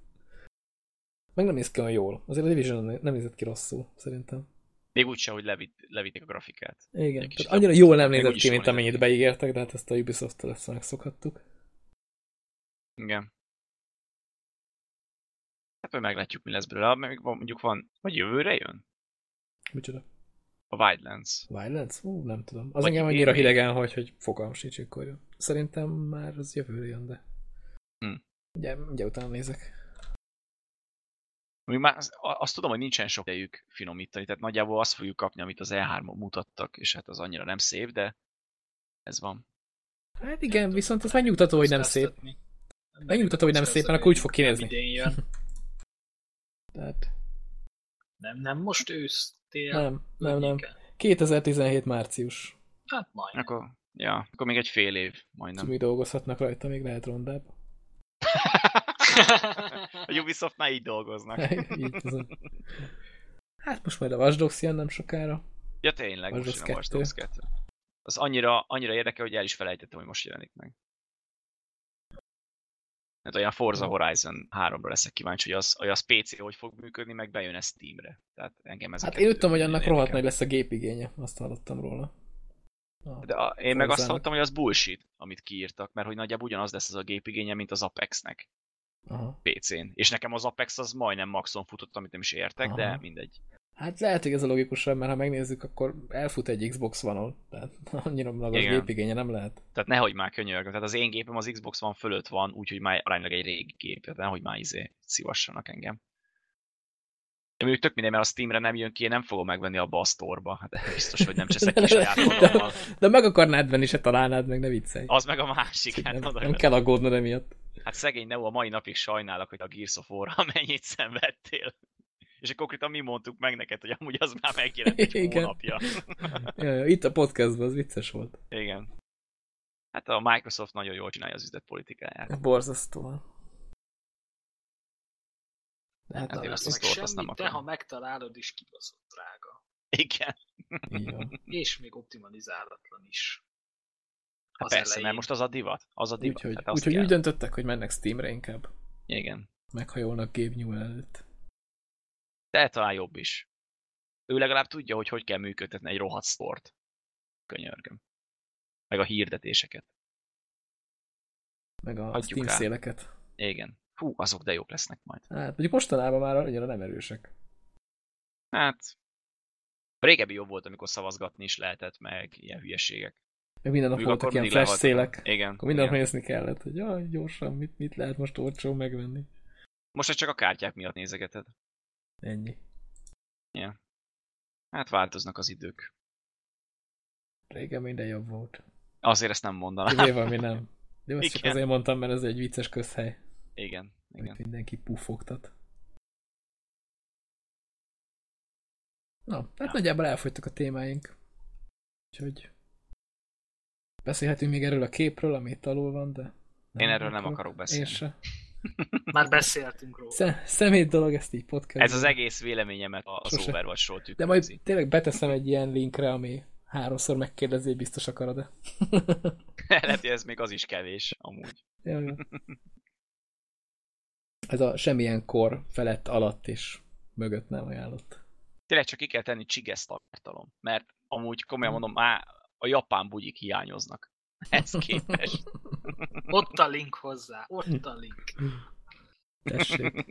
A: Meg nem néz ki olyan jól. Azért a Division nem nézett ki rosszul, szerintem.
B: Még úgyse, hogy levit, levitték a grafikát.
A: Igen. Tehát annyira jól nem
B: Még
A: nézett ki, mint amennyit beígértek, de hát ezt a Ubisoft-tól ezt megszokhattuk.
B: Igen. Hát majd meglátjuk, mi lesz belőle. Még van, mondjuk van, vagy jövőre jön?
A: Micsoda?
B: A Wildlands.
A: Wildlands? Ú, nem tudom. Az
B: Vagy
A: engem
B: én
A: annyira
B: még-
A: hidegen, hogy, hogy fogalmam sincs, jön. Szerintem már az jövőre jön, de...
B: Hm.
A: Ugye, ugye utána nézek.
B: Még már az- azt tudom, hogy nincsen sok idejük finomítani, tehát nagyjából azt fogjuk kapni, amit az E3-on mutattak, és hát az annyira nem szép, de ez van.
A: Hát igen, viszont az megnyugtató, hogy nem szép. Megnyugtató, hogy nem szép, mert akkor úgy fog kinézni.
C: Nem.
A: Tehát
C: Nem, nem most ősz, tél.
A: nem, nem, nem.
C: környéken?
A: 2017 március.
C: Hát majd.
B: Akkor, ja, akkor még egy fél év, majdnem.
A: Mi dolgozhatnak rajta, még lehet rondább.
B: a Ubisoftnál így dolgoznak.
A: Így. Hát most majd a Watch Dogs jön nem sokára.
B: Ja tényleg,
A: Watch
B: most jön a Watch Dogs 2. Az annyira, annyira érdekel, hogy el is felejtettem, hogy most jelenik meg. Hát olyan Forza Horizon 3-ra leszek kíváncsi, hogy az, hogy az PC hogy fog működni, meg bejön ez Steamre. Tehát engem ez
A: Hát én tudom, hogy annak rohadt nagy lesz a gépigénye, azt hallottam róla. A-
B: De a, én meg azt hallottam, hogy az bullshit, amit kiírtak, mert hogy nagyjából ugyanaz lesz az a gépigénye, mint az Apexnek
A: Aha.
B: PC-n. És nekem az Apex az majdnem maxon futott, amit nem is értek,
A: Aha.
B: de mindegy.
A: Hát lehet, hogy ez a logikusabb, mert ha megnézzük, akkor elfut egy Xbox One-on. Tehát annyira magas gépigénye nem lehet.
B: Tehát nehogy már könyörgöm. Tehát az én gépem az Xbox One fölött van, úgyhogy már aránylag egy régi gép. Tehát nehogy már izé szívassanak engem. De mondjuk tök mindegy, mert a Steamre nem jön ki, én nem fogom megvenni abba a sztorba. Hát biztos, hogy nem cseszek ki saját oldalmal.
A: De meg akarnád venni, se találnád meg, ne viccelj.
B: Az meg a másik. Hát,
A: nem, nem kell aggódnod emiatt.
B: hát szegény Neo a mai napig sajnálok, hogy a Gears of War-ra mennyit szenvedtél. És konkrétan mi mondtuk meg neked, hogy amúgy az már megjelent egy
A: Igen.
B: hónapja.
A: Ja, ja, itt a podcastban, az vicces volt.
B: Igen. Hát a Microsoft nagyon jól csinálja az üzletpolitikáját.
A: Borzasztóan. De hát,
B: Hát
A: hát
C: Nem
B: azt
C: lesz
B: a
C: meg
B: azt nem
C: semmit, de ha megtalálod is kibaszott drága.
B: Igen.
C: És még optimalizálatlan is.
B: Hát
C: Az
B: persze,
C: elején.
B: mert most az a divat. Az a divat.
A: Úgyhogy úgyhogy
B: kell.
A: úgy döntöttek, hogy mennek Steamre inkább.
B: Igen.
A: Meghajolnak Gabe Newell előtt.
B: De talán jobb is. Ő legalább tudja, hogy hogy kell működtetni egy rohadt sztort. Könyörgöm. Meg a hirdetéseket.
A: Meg a
B: Hagyjuk
A: Steam
B: át.
A: széleket.
B: Igen. Hú, azok de jók lesznek majd.
A: Hát, mondjuk mostanában már annyira nem erősek.
B: Hát... Régebbi jobb volt, amikor szavazgatni is lehetett, meg ilyen hülyeségek.
A: Meg minden nap voltak ilyen flash szélek.
B: Igen.
A: Akkor minden nap
B: igen.
A: nézni kellett, hogy jaj, gyorsan, mit, mit lehet most olcsó megvenni.
B: Most csak a kártyák miatt nézegeted.
A: Ennyi.
B: Hát változnak az idők.
A: Régen minden jobb volt.
B: Azért ezt nem mondanám.
A: Kivéve, ami nem. De azt csak azért mondtam, mert ez egy vicces közhely.
B: Igen.
A: hogy
B: Igen.
A: mindenki puffogtat. Na, hát
B: Ja.
A: nagyjából elfogytak a témáink. Úgyhogy beszélhetünk még erről a képről, ami itt alul van, de
B: Én erről nem akarok beszélni.
A: Én se.
C: Már beszéltünk róla.
A: Szem, szemét dolog, ezt így podcast.
B: Ez az egész véleményemet az
A: Sose.
B: Overwatch-ról
A: De
B: tükrözi.
A: majd tényleg beteszem egy ilyen linkre, ami háromszor megkérdezi, hogy biztos akarod-e.
B: Lehet, hogy ez még az is kevés, amúgy.
A: ja, ja. Ez a semmilyen kor felett, alatt és mögött nem ajánlott.
B: Tényleg csak ki kell tenni csigesz tartalom, mert amúgy komolyan
A: Hm.
B: mondom, már a japán bugyik hiányoznak. Ez képest.
C: Ott a link hozzá, ott a link.
A: Tessék.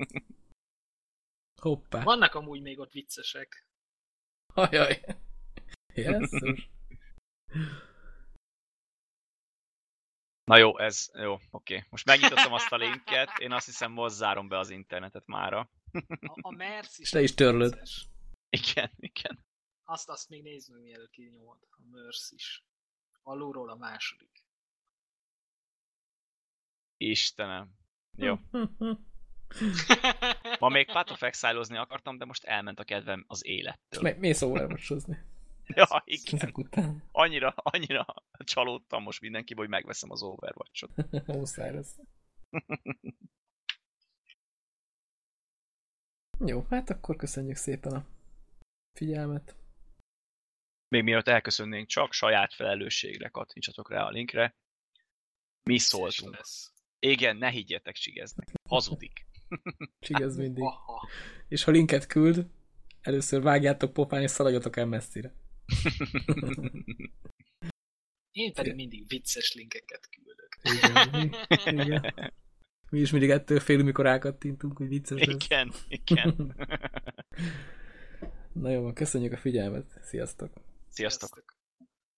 A: Hoppá.
C: Vannak amúgy még ott viccesek.
A: Ajaj. Jesszus.
B: Na jó, ez jó, oké. Most megnyitottam azt a linket, én azt hiszem most zárom be az internetet mára.
C: A, a Merc is.
A: És le is törlöd.
C: vicces.
B: Igen, igen.
C: Azt, azt még nézd meg, mielőtt kinyomod. A Merc is. Alulról a második.
B: Istenem. Jó. Ma még Path of akartam, de most elment a kedvem az élettől.
A: Mi, mi szóval elmosózni?
B: Ja, igen.
A: Ezek után.
B: Annyira, annyira csalódtam most mindenki, hogy megveszem az Overwatch-ot.
A: Muszáj lesz. Jó, hát akkor köszönjük szépen a figyelmet.
B: Még mielőtt elköszönnénk, csak saját felelősségre kattintsatok rá a linkre. Mi szóltunk.
C: Lesz.
B: Igen, ne higgyetek Csigeznek. Hazudik.
A: Csigez mindig.
C: Aha.
A: És ha linket küld, először vágjátok pofán és szaladjatok el messzire.
C: Én pedig mindig vicces linkeket küldök.
A: Igen, mi, igen. mi is mindig ettől félünk, mikor rákattintunk, hogy vicces lesz.
B: Igen, igen.
A: Na jó, köszönjük a figyelmet. Sziasztok!
B: Sziasztok.